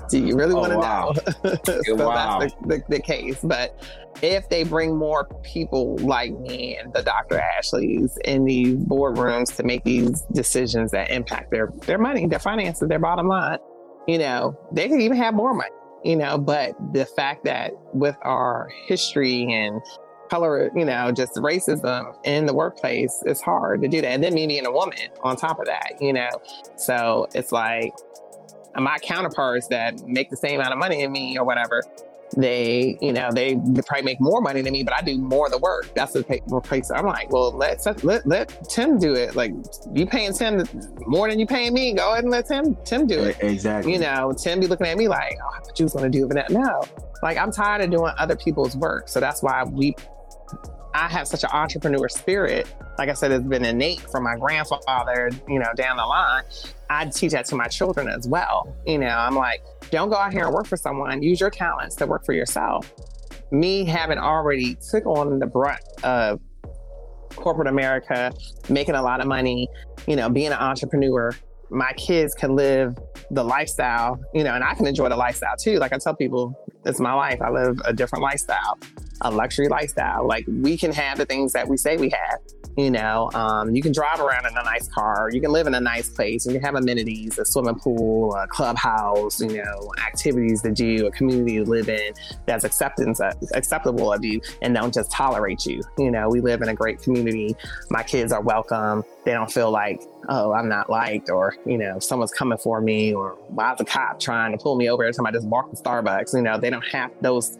<laughs> Do you really Oh, want to wow. know?" <laughs> so Wow. that's the, the, the case. But if they bring more people like me and the Dr. Ashleys in these boardrooms to make these decisions that impact their their money, their finances, their bottom line, you know, they could even have more money, you know. But the fact that with our history and color, you know, just racism in the workplace, it's hard to do that. And then me being a woman on top of that, you know. So it's like my counterparts that make the same amount of money as me or whatever, they, you know, they probably make more money than me, but I do more of the work. That's the place. I'm like, well, let let let Tim do it. Like you paying Tim more than you paying me. Go ahead and let Tim Tim do it. Exactly. You know, Tim be looking at me like, oh, I thought you was going to do it. No, like I'm tired of doing other people's work. So that's why we, I have such an entrepreneur spirit. Like I said, it's been innate from my grandfather, you know, down the line. I teach that to my children as well. You know, I'm like, don't go out here and work for someone. Use your talents to work for yourself. Me having already took on the brunt of corporate America, making a lot of money, you know, being an entrepreneur, my kids can live the lifestyle, you know, and I can enjoy the lifestyle too. Like I tell people, it's my life. I live a different lifestyle, a luxury lifestyle. Like we can have the things that we say we have. You know, um, you can drive around in a nice car. You can live in a nice place. You can have amenities, a swimming pool, a clubhouse. You know, activities to do, a community to live in that's acceptance acceptable of you, and don't just tolerate you. You know, we live in a great community. My kids are welcome. They don't feel like, oh, I'm not liked, or you know, someone's coming for me, or why's the cop trying to pull me over every time I just walk to Starbucks? You know, they don't have those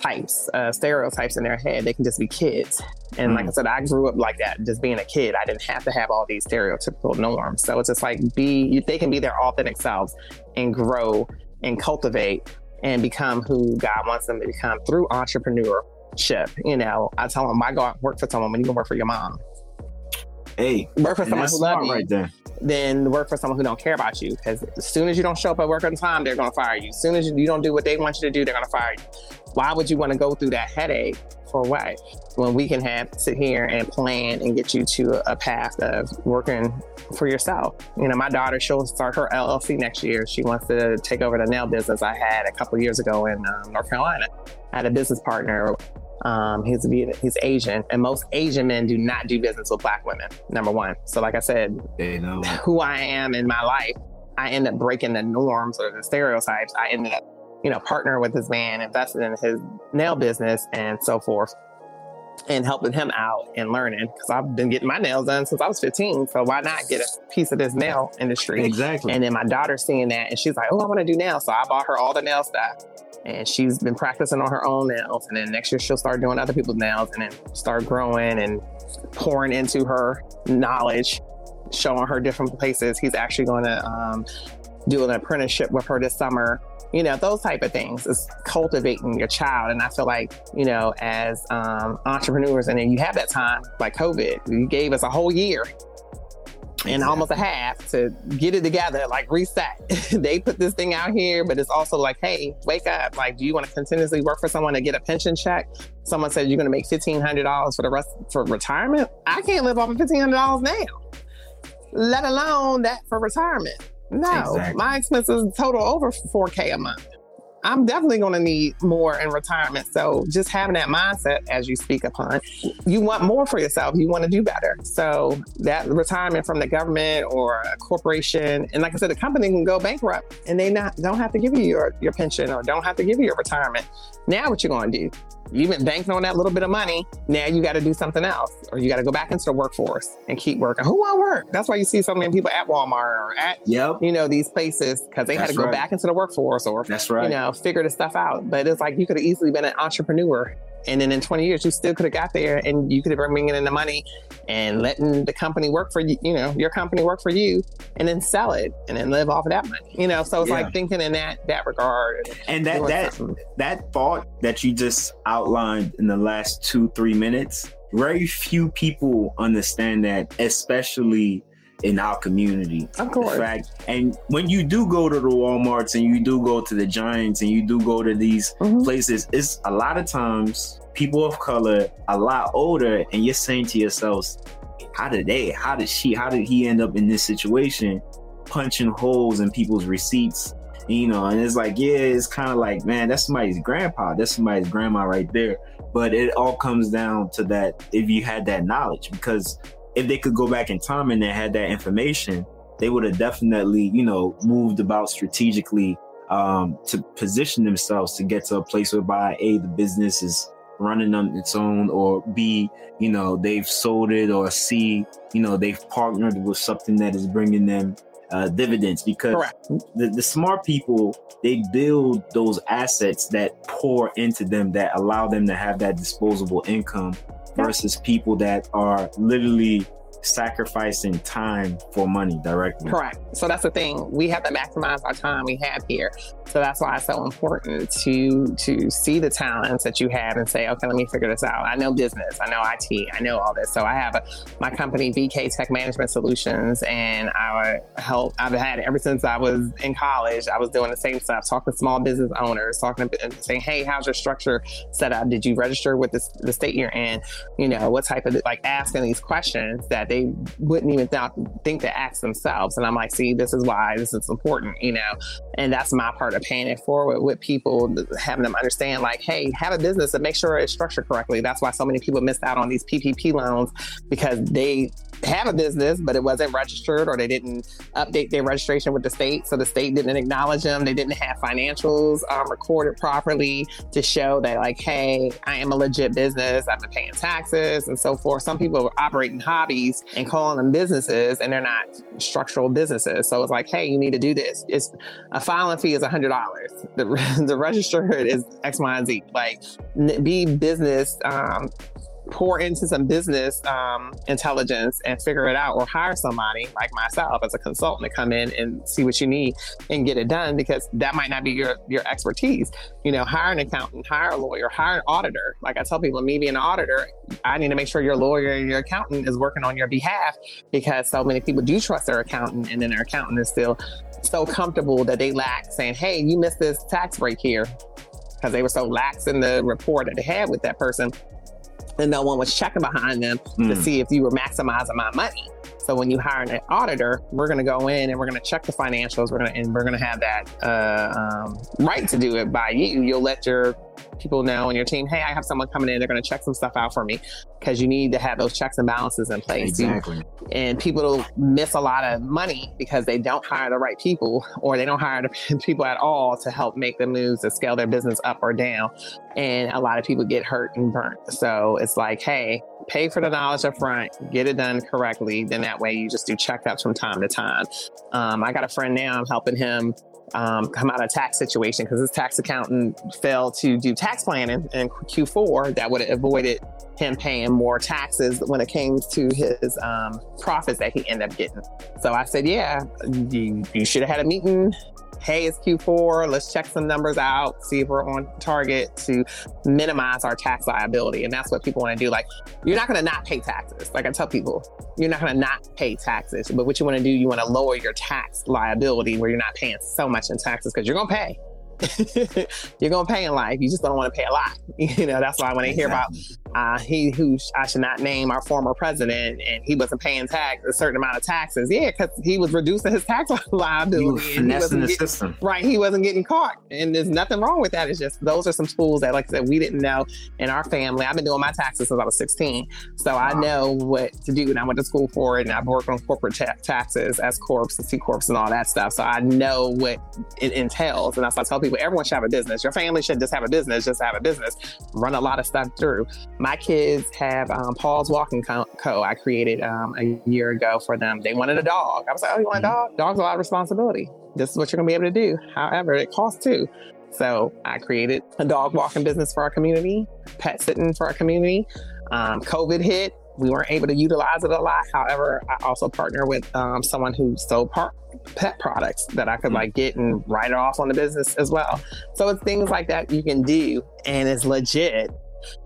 types, uh, stereotypes in their head. They can just be kids. And like I said, I grew up like that, just being a kid. I didn't have to have all these stereotypical norms. So it's just like be, they can be their authentic selves and grow and cultivate and become who God wants them to become through entrepreneurship. You know, I tell them, why go work for someone when you can work for your mom? Hey, Work for someone who loves you. right there. Then work for someone who don't care about you. Because as soon as you don't show up at work on time, they're going to fire you. As soon as you, you don't do what they want you to do, they're going to fire you. Why would you want to go through that headache for what? When we can have sit here and plan and get you to a path of working for yourself. You know, my daughter, she'll start her LLC next year. She wants to take over the nail business I had a couple years ago in um, North Carolina. I had a business partner. Um, he's he's Asian, and most Asian men do not do business with black women. Number one. So, like I said, Hey, no. who I am in my life I end up breaking the norms or the stereotypes. I ended up, you know, partnering with his man, invested in his nail business and so forth, and helping him out and learning because I've been getting my nails done since I was 15. So why not get a piece of this nail industry? Exactly. And then my daughter seeing that and she's like, oh, I want to do nails. So I bought her all the nail stuff. And she's been practicing on her own nails. And then next year she'll start doing other people's nails and then start growing and pouring into her knowledge, showing her different places. He's actually going to um, do an apprenticeship with her this summer. You know, those type of things is cultivating your child. And I feel like, you know, as um, entrepreneurs, and then you have that time, like COVID, you gave us a whole year and almost a half to get it together, like reset. <laughs> they put this thing out here, but it's also like, hey, wake up. Like, do you want to continuously work for someone to get a pension check? Someone said you're going to make $1,500 for the rest for retirement. I can't live off of $1,500 now, let alone that for retirement. No, exactly. my expenses total over 4K a month. I'm definitely going to need more in retirement. So just having that mindset as you speak upon, you want more for yourself. You want to do better. So that retirement from the government or a corporation, and like I said, the company can go bankrupt and they not don't have to give you your, your pension or don't have to give you your retirement. Now what you going to do? You've been banking on that little bit of money. Now you got to do something else, or you got to go back into the workforce and keep working. Who want work? That's why you see so many people at Walmart or at yep. you know these places because they That's had to go right. back into the workforce or That's right. you know figure the stuff out. But it's like you could have easily been an entrepreneur and then in 20 years, you still could have got there and you could have been bringing in the money and letting the company work for you, you know, your company work for you and then sell it and then live off of that money, you know? So it's yeah. like thinking in that, that regard. And that, that, something. that thought that you just outlined in the last two, three minutes, very few people understand that, especially in our community. Of course. Fact, and when you do go to the Walmarts and you do go to the Giants and you do go to these mm-hmm. places, it's a lot of times people of color, a lot older, and you're saying to yourselves, how did they, how did she, how did he end up in this situation? Punching holes in people's receipts you know, and it's like, yeah, it's kind of like, man, that's somebody's grandpa, that's somebody's grandma right there. But it all comes down to that if you had that knowledge, because if they could go back in time and they had that information, they would have definitely, you know, moved about strategically um, to position themselves to get to a place whereby a the business is running on its own, or b you know they've sold it, or c you know they've partnered with something that is bringing them uh, dividends. Because the, the smart people they build those assets that pour into them that allow them to have that disposable income versus people that are literally sacrificing time for money directly. Correct. So that's the thing. We have to maximize our time we have here. So that's why it's so important to to see the talents that you have and say, okay, let me figure this out. I know business, I know IT, I know all this. So I have a, my company, BK Tech Management Solutions, and I help. I've had ever since I was in college. I was doing the same stuff, talking to small business owners, talking to saying, hey, how's your structure set up? Did you register with the, the state you're in? You know, what type of like asking these questions that they wouldn't even th- think to ask themselves. And I'm like, see, this is why this is important, you know? And that's my part of paying it forward with people, having them understand, like, hey, have a business and make sure it's structured correctly. That's why so many people missed out on these PPP loans because they have a business, but it wasn't registered or they didn't update their registration with the state. So the state didn't acknowledge them. They didn't have financials um, recorded properly to show that, like, hey, I am a legit business. I've been paying taxes and so forth. Some people are operating hobbies and calling them businesses and they're not structural businesses. So it's like, hey, you need to do this. It's a filing fee is a hundred dollars. The <laughs> the register is X, Y, and Z. Like be business um, pour into some business um, intelligence and figure it out or hire somebody like myself as a consultant to come in and see what you need and get it done because that might not be your your expertise. You know hire an accountant hire a lawyer hire an auditor. Like i tell people me being an auditor i need to make sure your lawyer and your accountant is working on your behalf because so many people do trust their accountant and then their accountant is still so comfortable that they lack saying hey you missed this tax break here. Because they were so lax in the report that they had with that person and no one was checking behind them mm. to hmm. see if you were maximizing my money. So when you hire an auditor, we're going to go in and we're going to check the financials. We're going to and we're going to have that uh, um, right to do it by you. You'll let your people know on your team, hey, I have someone coming in, they're going to check some stuff out for me because you need to have those checks and balances in place. Exactly. You, and people miss a lot of money because they don't hire the right people or they don't hire the <laughs> people at all to help make the moves to scale their business up or down. And a lot of people get hurt and burnt. So it's like, hey, pay for the knowledge up front, get it done correctly. Then that way you just do checkups from time to time. Um, I got a friend now, I'm helping him um, come out of tax situation because his tax accountant failed to do tax planning in Q4 that would have avoided him paying more taxes when it came to his um, profits that he ended up getting. So I said, yeah, you, you should have had a meeting hey, it's Q4. Let's check some numbers out, see if we're on target to minimize our tax liability. And that's what people want to do. Like, you're not going to not pay taxes. Like I tell people, you're not going to not pay taxes. But what you want to do, you want to lower your tax liability where you're not paying so much in taxes because you're going to pay. <laughs> you're gonna pay in life. You just don't want to pay a lot. <laughs> You know, that's why when they hear about uh, he who I should not name our former president and he wasn't paying tax a certain amount of taxes. Yeah, because he was reducing his <laughs> tax <laughs> liability. He finessing the getting, system. Right, he wasn't getting caught, and there's nothing wrong with that. It's just those are some tools that, like I said, we didn't know in our family. I've been doing my taxes since I was 16, so wow. I know what to do, and I went to school for it, and I've worked on corporate ta- taxes S corps and C corps and all that stuff. So I know what it entails, and that's why I tell people everyone should have a business. Your family should just have a business, just have a business, run a lot of stuff through. My kids have um, Paul's Walking Co. I created um, a year ago for them. They wanted a dog. I was like, oh, you want a mm-hmm. dog? Dog's a lot of responsibility. This is what you're going to be able to do. However, it costs too. So I created a dog walking business for our community, pet sitting for our community. Um, COVID hit we weren't able to utilize it a lot. However, I also partner with um, someone who sold par- pet products that I could like get and write it off on the business as well. So it's things like that you can do and it's legit,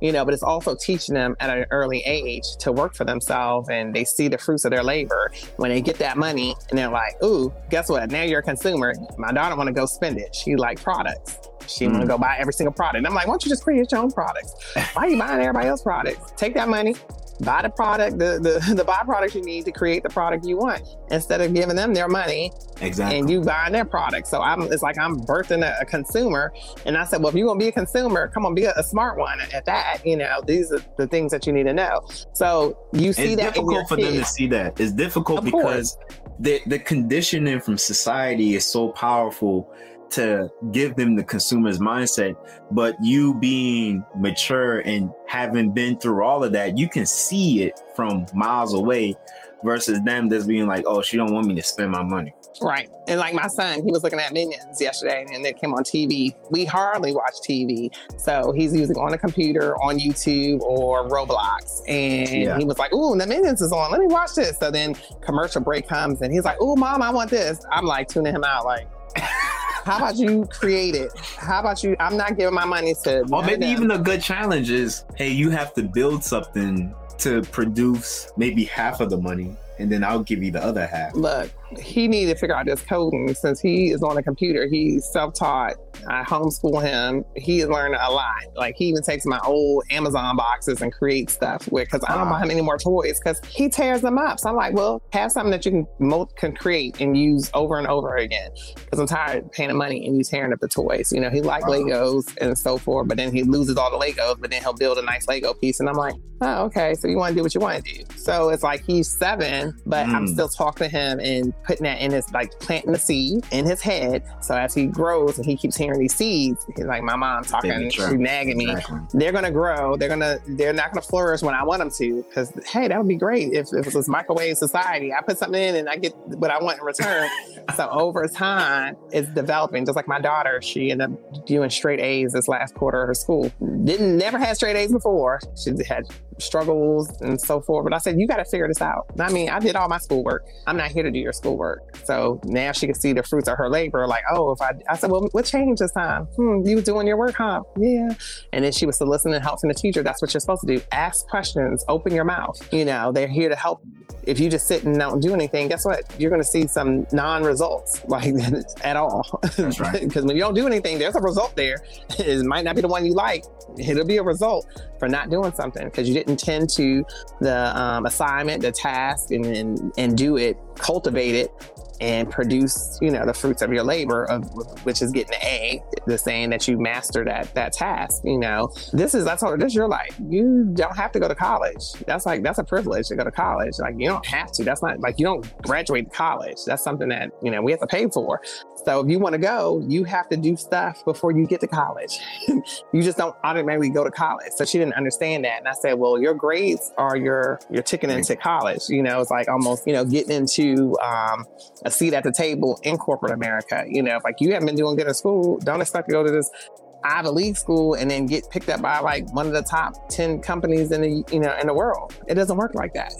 you know, but it's also teaching them at an early age to work for themselves and they see the fruits of their labor when they get that money and they're like, ooh, guess what? Now you're a consumer. My daughter want to go spend it. She like products. She mm. want to go buy every single product. And I'm like, why don't you just create your own products? Why are you buying everybody else's products? Take that money, buy the product, the, the, <laughs> the byproducts you need to create the product you want instead of giving them their money. Exactly. And you buying their product. So I'm, it's like I'm birthing a, a consumer. And I said, well, if you're going to be a consumer, come on, be a, a, smart one at that. You know, these are the things that you need to know. So you see it's that. It's difficult for them to see that. It's difficult of because the, the conditioning from society is so powerful to give them the consumer's mindset. But you being mature and having been through all of that, you can see it from miles away versus them just being like, oh, she don't want me to spend my money. Right. And like my son, he was looking at Minions yesterday and it came on TV. We hardly watch TV. So he's using on a computer, on YouTube or Roblox. And yeah. he was like, Ooh, the Minions is on. Let me watch this. So then commercial break comes and he's like, Ooh, mom, I want this. I'm like tuning him out like <laughs> How about you create it? How about you? I'm not giving my money to. Or maybe even a good challenge is, hey, you have to build something to produce maybe half of the money and then I'll give you the other half. Look, he needed to figure out this coding since he is on a computer. He's self-taught. I homeschool him. He is learning a lot. Like he even takes my old Amazon boxes and creates stuff with because I don't buy him any more toys because he tears them up. So I'm like, well, have something that you can mo- can create and use over and over again. Because I'm tired of paying the money and you tearing up the toys. You know, he like Legos and so forth, but then he loses all the Legos, but then he'll build a nice Lego piece. And I'm like, oh, okay. So you want to do what you want to do. So it's like he's seven, but mm. I'm still talking to him and putting that in his like planting the seed in his head. So as he grows and he keeps hearing these seeds, he's like, my mom talking, she's nagging me. Exactly. They're gonna grow. They're gonna they're not gonna flourish when I want them to. Because hey, that would be great if, if it was microwave society. I put something in and I get what I want in return. <laughs> so over time, it's developing. Just like my daughter, she ended up doing straight A's this last quarter of her school. Didn't never had straight A's before. She had struggles and so forth. But I said, you got to figure this out. I mean, I did all my schoolwork. I'm not here to do your schoolwork. So now she can see the fruits of her labor. Like, oh, if I, I said, well, what changed this time? Hmm, you doing your work, huh? Yeah. And then she was to listen and help from the teacher. That's what you're supposed to do. Ask questions, open your mouth. You know, they're here to help. If you just sit and don't do anything, guess what? You're going to see some non-results, like <laughs> at all. That's right. <laughs> Because when you don't do anything, there's a result there. <laughs> It might not be the one you like. It'll be a result for not doing something because you didn't tend to the um, assignment, the task, and, and and do it, cultivate it, and produce, you know, the fruits of your labor, of which is getting an A, the saying that you master that that task. You know, this is that's all. This is your life. You don't have to go to college. That's like that's a privilege to go to college. Like you don't have to. That's not like you don't graduate college. That's something that you know we have to pay for. So if you want to go, you have to do stuff before you get to college. <laughs> you just don't automatically go to college. So she didn't understand that, and I said, well, your grades are your your ticket into college. You know, it's like almost you know getting into um, a seat at the table in corporate America. You know, like you haven't been doing good in school, don't expect to go to this Ivy League school and then get picked up by like one of the top 10 companies in the you know in the world. It doesn't work like that.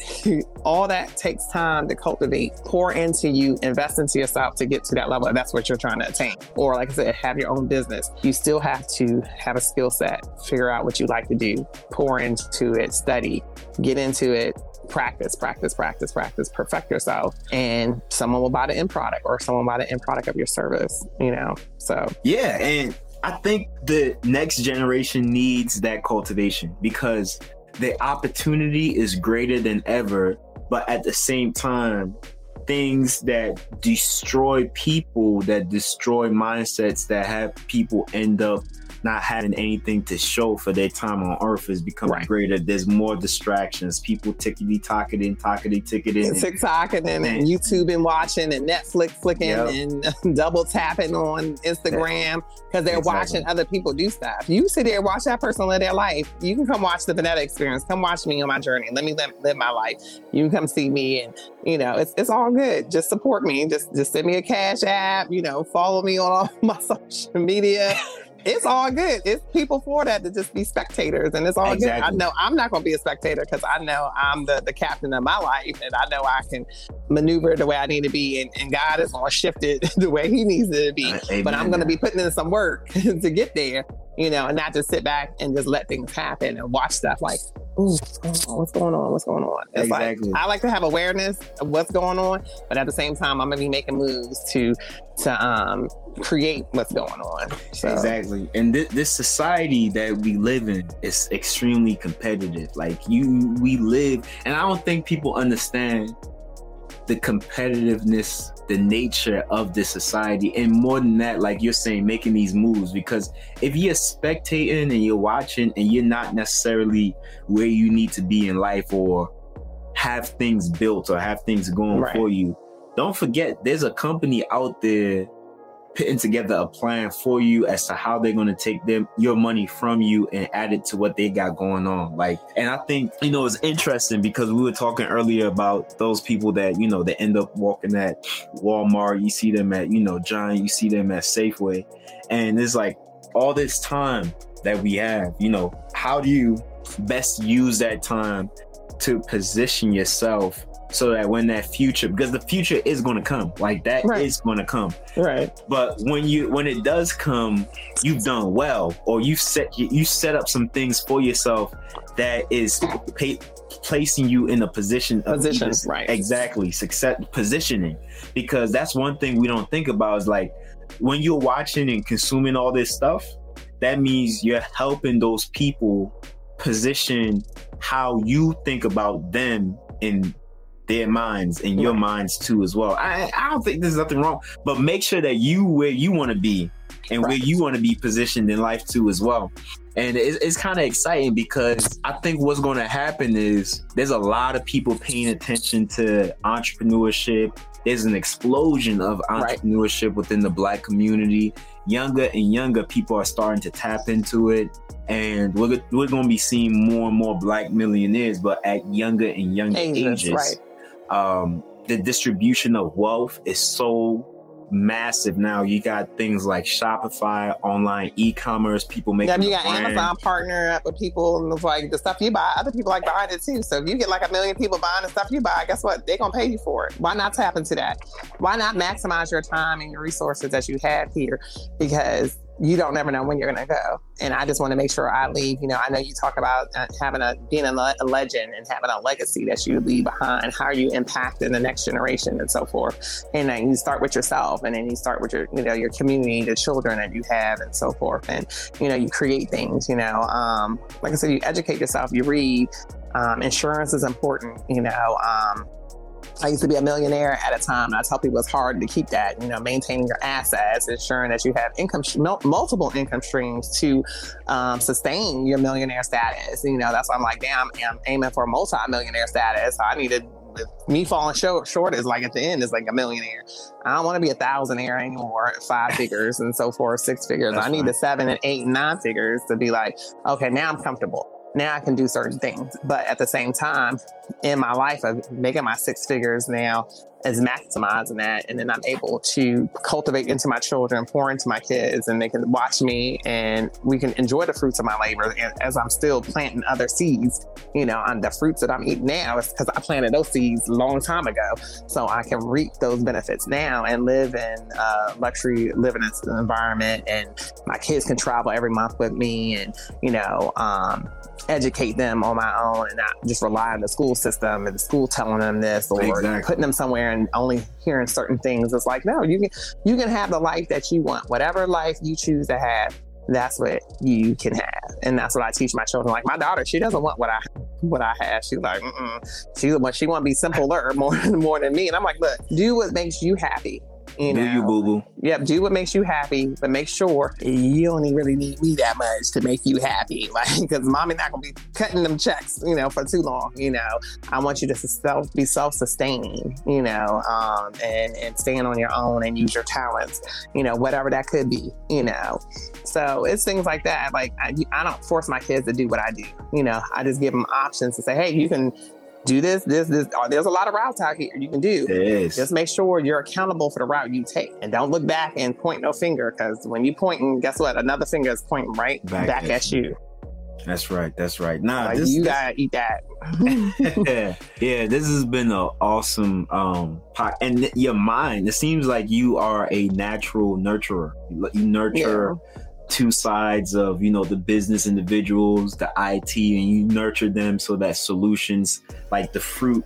<laughs> All that takes time to cultivate, pour into you, invest into yourself to get to that level. That's what you're trying to attain. Or like I said, have your own business. You still have to have a skill set, figure out what you like to do, pour into it, study, get into it, practice, practice, practice, practice, perfect yourself, and someone will buy the end product or someone buy the end product of your service, you know? So, yeah. And I think the next generation needs that cultivation because the opportunity is greater than ever. But at the same time, things that destroy people, that destroy mindsets, that have people end up not having anything to show for their time on earth is becoming right. greater. There's more distractions. People tickety tocketing, tockety ticketing, TikToking and, and, YouTube and watching and Netflix flicking yep. and <laughs> double tapping on Instagram because they're exactly. watching other people do stuff. You sit there, and watch that person live their life. You can come watch the Vanetta experience. Come watch me on my journey. Let me live, live my life. You can come see me and you know, it's, it's all good. Just support me. Just just send me a cash app, you know, follow me on all <laughs> my <laughs> social media it's all good. It's people for that to just be spectators, and it's all exactly. good. I know I'm not going to be a spectator because I know I'm the the captain of my life, and I know I can maneuver the way I need to be, and, and God is going to shift it <laughs> the way He needs it to be. Amen. But I'm going to be putting in some work <laughs> to get there, you know, and not just sit back and just let things happen and watch stuff like, ooh, what's going on? What's going on? It's exactly. like I like to have awareness of what's going on, but at the same time, I'm gonna be making moves to to um create what's going on. So. Exactly. And th- this society that we live in is extremely competitive. Like you, we live, and I don't think people understand the competitiveness, the nature of this society, and more than that, like you're saying, making these moves. Because if you're spectating and you're watching, and you're not necessarily where you need to be in life, or have things built or have things going right. for you, don't forget there's a company out there putting together a plan for you as to how they're going to take them your money from you and add it to what they got going on. Like and i think you know it's interesting because we were talking earlier about those people that you know they end up walking at walmart. You see them at you know giant you see them at safeway. And it's like all this time that we have you know how do you best use that time to position yourself so that when that future because the future is going to come like that right. is going to come. Right. But when you when it does come you've done well or you set you set up some things for yourself that is pay, placing you in a position of position right. exactly success positioning. Because that's one thing we don't think about is like when you're watching and consuming all this stuff that means you're helping those people position how you think about them in their minds and your minds too as well. I, I don't think there's nothing wrong, but make sure that you where you want to be and right. where you want to be positioned in life too as well. And it's, it's kind of exciting because I think what's going to happen is there's a lot of people paying attention to entrepreneurship. There's an explosion of entrepreneurship right. within the black community. Younger and younger people are starting to tap into it and we're, we're going to be seeing more and more black millionaires but at younger and younger ages, ages. Right um, the distribution of wealth is so massive now. You got things like Shopify, online e-commerce, people making. Yeah, you got brand. Amazon partner up with people, and it's like the stuff you buy, other people like buying it too. So if you get like a million people buying the stuff you buy, guess what? They're gonna pay you for it. Why not tap into that? Why not maximize your time and your resources that you have here? Because you don't never know when you're going to go. And I just want to make sure I leave. You know, I know you talk about uh, having a being a, a, legend and having a legacy that you leave behind. How are you impacting the next generation and so forth? And then you start with yourself, and then you start with your you know your community, the children that you have, and so forth. And you know, you create things. You know, um, like I said, you educate yourself, you read. Um, insurance is important. You know. Um, I used to be a millionaire at a time. And I tell people it's hard to keep that, you know, maintaining your assets, ensuring that you have income, multiple income streams to um, sustain your millionaire status. You know, that's why I'm like, damn, I'm aiming for a multi-millionaire status. I need to me falling short, short is like at the end is like a millionaire. I don't want to be a thousandaire anymore, five figures and so forth, six figures. That's I need the seven and eight and nine figures to be like, okay, now I'm comfortable now I can do certain things. But at the same time, in my life of making my six figures now, is maximizing that. And then I'm able to cultivate into my children, pour into my kids, and they can watch me and we can enjoy the fruits of my labor as I'm still planting other seeds. You know, on the fruits that I'm eating now is because I planted those seeds a long time ago. So I can reap those benefits now and live in uh, luxury, live in an environment. And my kids can travel every month with me and, you know, um, educate them on my own and not just rely on the school system and the school telling them this or exactly. putting them somewhere and only hearing certain things. It's like, no, you can you can have the life that you want. Whatever life you choose to have, that's what you can have. And that's what I teach my children. Like my daughter, she doesn't want what I what I have. She's like, mm she what she want to be simpler <laughs> more more than me. And I'm like, look, do what makes you happy. You know, do you boo boo? Yep, do what makes you happy, but make sure you only really need me that much to make you happy. <laughs> Like, because mommy not gonna be cutting them checks, you know, for too long. You know, I want you to self be self sustaining, you know, um, and and stand on your own and use your talents, you know, whatever that could be, you know. So it's things like that. Like I, I don't force my kids to do what I do. You know, I just give them options to say, hey, you can do this, this, this. Oh, there's a lot of routes out here you can do. Yes. Just make sure you're accountable for the route you take, and don't look back and point no finger because when you point, and guess what? Another finger is pointing right back, back at, at you. That's right. That's right. Nah, like, this, you gotta eat that. yeah, <laughs> yeah, this has been an awesome um pot. and your mind. It seems like you are a natural nurturer. You nurture. Yeah two sides of you know the business individuals the it and you nurture them so that solutions like the fruit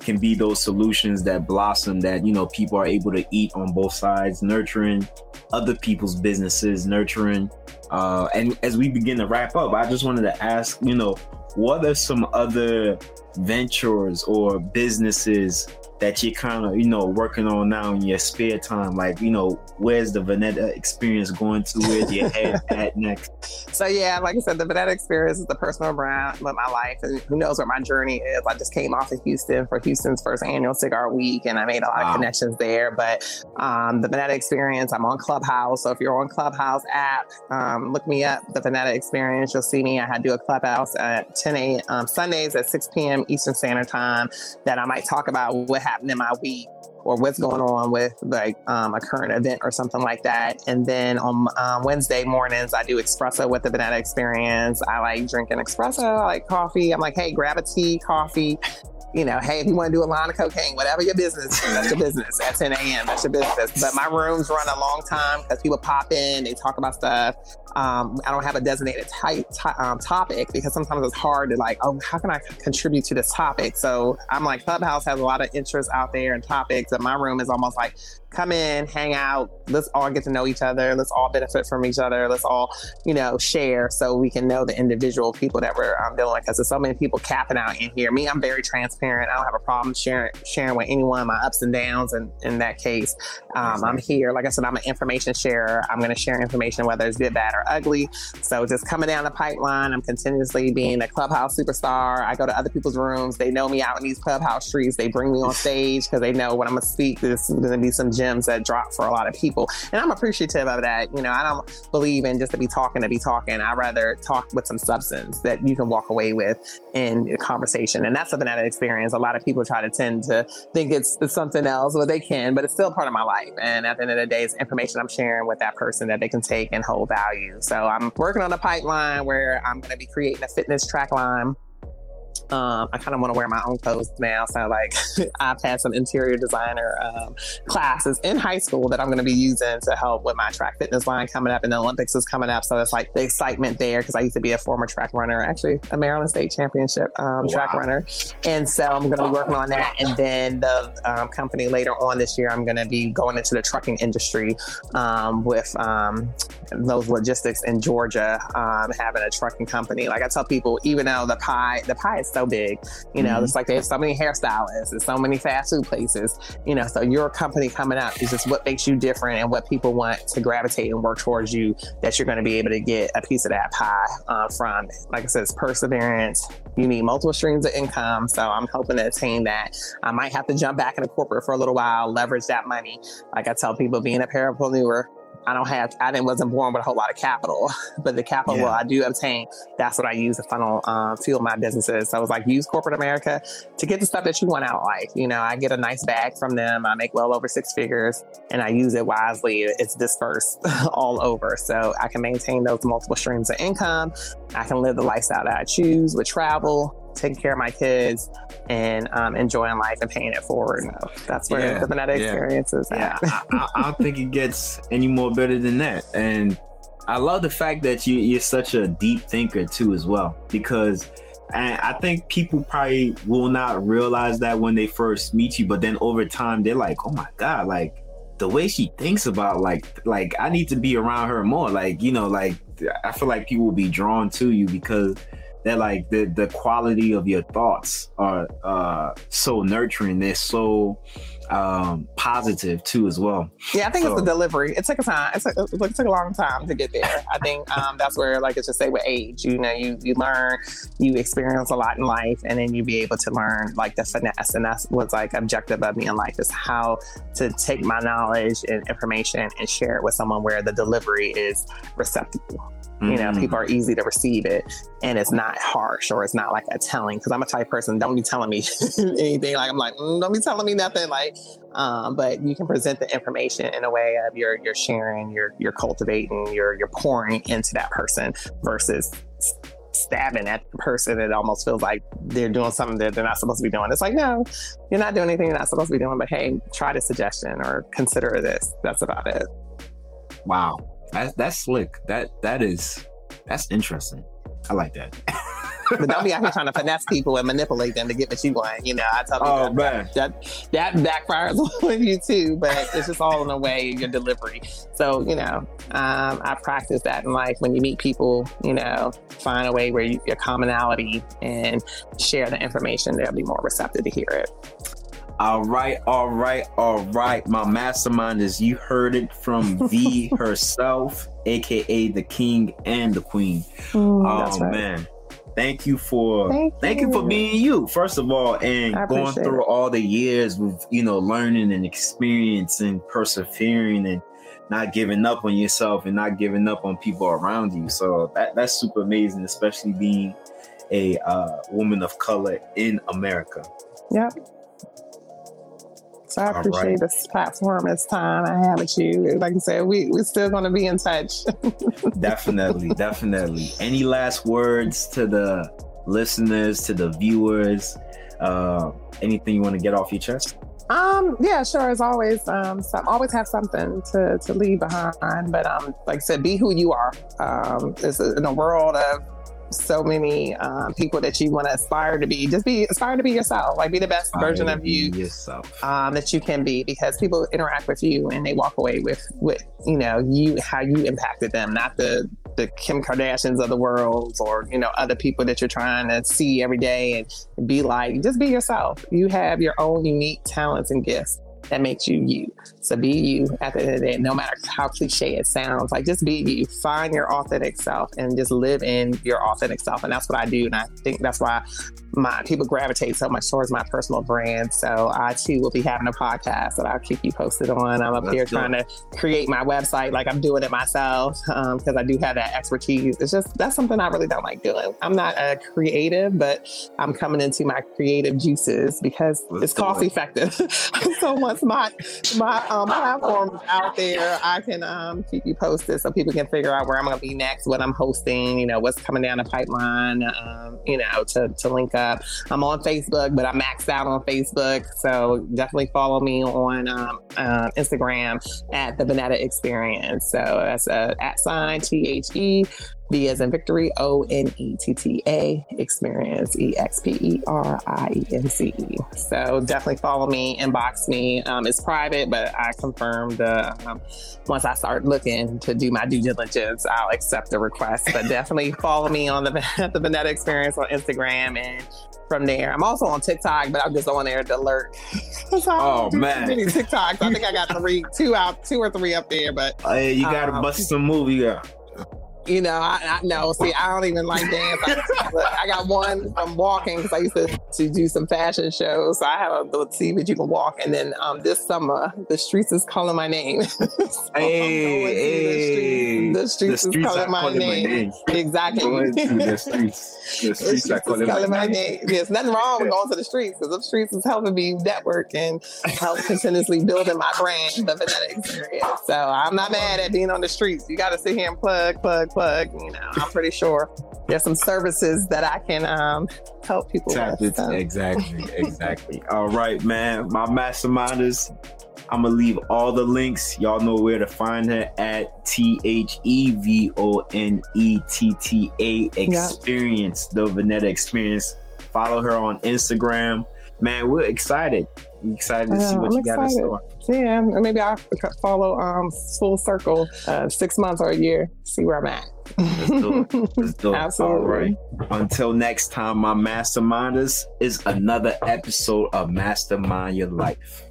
can be those solutions that blossom that you know people are able to eat on both sides nurturing other people's businesses nurturing uh and as we begin to wrap up i just wanted to ask you know what are some other ventures or businesses that you're kind of you know working on now in your spare time? Like you know where's the Vanetta experience going to? Where's your <laughs> head at next? So yeah like i said the Vanetta experience is the personal brand of my life and who knows what my journey is. I just came off of houston for houston's first annual cigar week and i made a lot wow. of connections there but um, the Vanetta experience i'm on clubhouse so if you're on clubhouse app um, look me up the Vanetta experience. You'll see me. I had to do a clubhouse at 10 a.m um, sundays at 6 p.m eastern standard time that i might talk about what happened in my week or what's going on with like um, a current event or something like that. And then on um, Wednesday mornings, I do espresso with the Vanetta Experience. I like drinking espresso, I like coffee. I'm like, hey, grab a tea, coffee, you know, hey, if you want to do a line of cocaine, whatever your business, that's your business. At 10 a.m., that's your business. But my rooms run a long time because people pop in, they talk about stuff. Um, I don't have a designated type, um, topic because sometimes it's hard to like, oh, how can I contribute to this topic? So I'm like, Clubhouse has a lot of interests out there and topics, and my room is almost like come in, hang out. Let's all get to know each other. Let's all benefit from each other. Let's all, you know, share so we can know the individual people that we're um, dealing with. Because there's so many people capping out in here. Me, I'm very transparent. I don't have a problem sharing sharing with anyone my ups and downs. And in that case, um, I'm here. Like I said, I'm an information sharer. I'm going to share information whether it's good, bad, or ugly. So just coming down the pipeline, I'm continuously being a clubhouse superstar. I go to other people's rooms. They know me out in these clubhouse streets. They bring me on stage because they know when I'm going to speak, there's going to be some gems that drop for a lot of people. And I'm appreciative of that. You know, I don't believe in just to be talking to be talking. I rather talk with some substance that you can walk away with in conversation. And that's something that I experience. A lot of people try to tend to think it's, it's something else, but they can, but it's still part of my life. And at the end of the day, it's information I'm sharing with that person that they can take and hold value. So I'm working on a pipeline where I'm going to be creating a fitness track line um, I kind of want to wear my own clothes now. So, like, <laughs> I've had some interior designer um, classes in high school that I'm going to be using to help with my track fitness line coming up, and the Olympics is coming up. So, it's like the excitement there because I used to be a former track runner, actually, a Maryland State Championship um, wow. track runner. And so, I'm going to be working on that. And then the um, company later on this year, I'm going to be going into the trucking industry um, with um, those logistics in Georgia, having a trucking company. Like I tell people, even though the pie, the pie is so big. You know, mm-hmm. it's like they have so many hairstylists and so many fast food places. You know, so your company coming up is just what makes you different and what people want to gravitate and work towards you. That you're going to be able to get a piece of that pie uh, from. Like I said, it's perseverance. You need multiple streams of income. So I'm hoping to attain that. I might have to jump back into corporate for a little while, leverage that money. Like I tell people, being a parapreneur I don't have, I didn't, wasn't born with a whole lot of capital, <laughs> but the capital yeah. I do obtain, that's what I use to funnel, um, fuel my businesses. So I was like, use corporate America to get the stuff that you want out of life. You know, I get a nice bag from them. I make well over six figures and I use it wisely. It's dispersed <laughs> all over. So I can maintain those multiple streams of income. I can live the lifestyle that I choose with travel, taking care of my kids and um, enjoying life and paying it forward. That's where yeah, the Vanetta yeah. experience is yeah, I, I, don't think it gets any more better than that. And I love the fact that you, you're such a deep thinker too, as well, because and I think people probably will not realize that when they first meet you, but then over time they're like, "Oh my god!" Like the way she thinks about like like I need to be around her more. Like you know, like I feel like people will be drawn to you because that like the the quality of your thoughts are uh so nurturing. They're so um positive too as well. Yeah i think so, it's the delivery. It took a time. It took, it took a long time to get there. I think um that's where like it's just say with age you know you you learn you experience a lot in life and then you be able to learn like the finesse. And that's what's like objective of me in life is how to take my knowledge and information and share it with someone where the delivery is receptive Mm-hmm. You know, mm-hmm. people are easy to receive it and it's not harsh or it's not like a telling. Cause I'm a type person, don't be telling me <laughs> anything. Like, I'm like, mm, don't be telling me nothing. Like, um, but you can present the information in a way of you're, you're sharing, you're, you're cultivating, you're, you're pouring into that person versus stabbing at the person. It almost feels like they're doing something that they're not supposed to be doing. It's like, no, you're not doing anything you're not supposed to be doing, but hey, try the suggestion or consider this. That's about it. Wow. That's that's slick. That that is that's interesting. I like that. <laughs> but don't be out here trying to finesse people and manipulate them to get what you want. You know, I tell you oh, that, that, that backfires <laughs> on you too. But it's just all in a way your delivery. So you know, um, I practice that in life. When you meet people, you know, find a way where you, your commonality and share the information. They'll be more receptive to hear it. All right, all right, all right. My mastermind is you heard it from V <laughs> herself, aka the king and the queen. Mm, oh right. man. Thank you for thank you. thank you. for being you, first of all, and going through it. all the years with you know learning and experiencing, persevering and not giving up on yourself and not giving up on people around you. So that that's super amazing, especially being a uh, woman of color in America. Yep. So I appreciate right. this platform, this time I have with you. Like I said, we we're still going to be in touch. <laughs> definitely, definitely. Any last words to the listeners, to the viewers? Uh, anything you want to get off your chest? Um, yeah, sure. As always, um, some, always have something to, to leave behind. But um, like I said, be who you are. Um, it's in a world of so many um, people that you want to aspire to be. Just be aspire to be yourself. Like be the best aspire version of you yourself um, that you can be. Because people interact with you and they walk away with with you know you how you impacted them, not the the Kim Kardashians of the world or you know other people that you're trying to see every day and be like. Just be yourself. You have your own unique talents and gifts that makes you you. So be you at the end of the day, no matter how cliche it sounds. Like just be you. Find your authentic self and just live in your authentic self. And that's what I do. And I think that's why my people gravitate so much towards my personal brand. So I too will be having a podcast that I'll keep you posted on. I'm up That's here good. trying to create my website like I'm doing it myself because um, I do have that expertise. It's just that's something I really don't like doing. I'm not a creative, but I'm coming into my creative juices because Let's it's cost it. effective. <laughs> so once my my um, platform out there, I can um, keep you posted so people can figure out where I'm going to be next, what I'm hosting, you know, what's coming down the pipeline, um, you know, to to link up. I'm on Facebook, but I'm maxed out on Facebook. So definitely follow me on um, uh, Instagram at the Vonetta Experience. So that's a at sign T H E V as in victory, O N E T T A, experience, E X P E R I E N C E. So definitely follow me, inbox me. Um, it's private, but I confirm the um, once I start looking to do my due diligence, I'll accept the request. But definitely follow me on the <laughs> the Vonetta Experience on Instagram and from there. I'm also on TikTok, but I'm just on there to lurk. <laughs> oh man, TikTok. I think I got <laughs> three, two out, two or three up there. But hey, you gotta um, bust some movie. Yeah. You know, I, I know. See, I don't even like dance. I, I got one from walking because I used to, to do some fashion shows. So I have a little see that you can walk. And then um, this summer, the streets is calling my name. so hey, the, streets, the <laughs> streets, is calling, my, calling name. my, name. Exactly. the streets. The streets, the are calling, calling my, name. name. There's nothing wrong with going to the streets because the streets is helping me network and help continuously building my brand, the Vonetta experience. So I'm not mad at being on the streets. You got to sit here and plug, plug, plug. You know, I'm pretty sure there's some services that I can um, help people with. So. Exactly, <laughs> exactly. all right, man. My masterminders. I'm gonna leave all the links. Y'all know where to find her at T H E V O N E T T A Experience, yep. the Vonetta Experience. Follow her on Instagram. Man, we're excited. We're excited to see what I'm you excited. got in store. Yeah, maybe I'll follow um, Full Circle uh, six months or a year, see where I'm at. Let's do it. Let's do it. <laughs> Absolutely. All right. Until next time, my masterminders is another episode of Mastermind Your Life.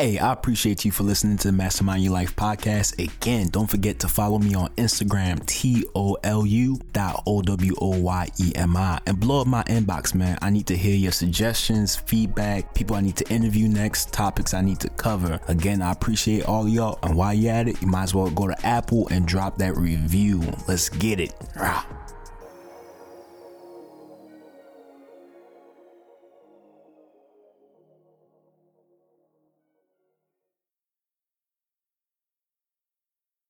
Hey, I appreciate you for listening to the Mastermind Your Life podcast. Again, don't forget to follow me on Instagram, T O L U dot O W O Y E M I, and blow up my inbox, man. I need to hear your suggestions, feedback, people I need to interview next, topics I need to cover. Again, I appreciate all y'all. And while you're at it, you might as well go to Apple and drop that review. Let's get it. Rah.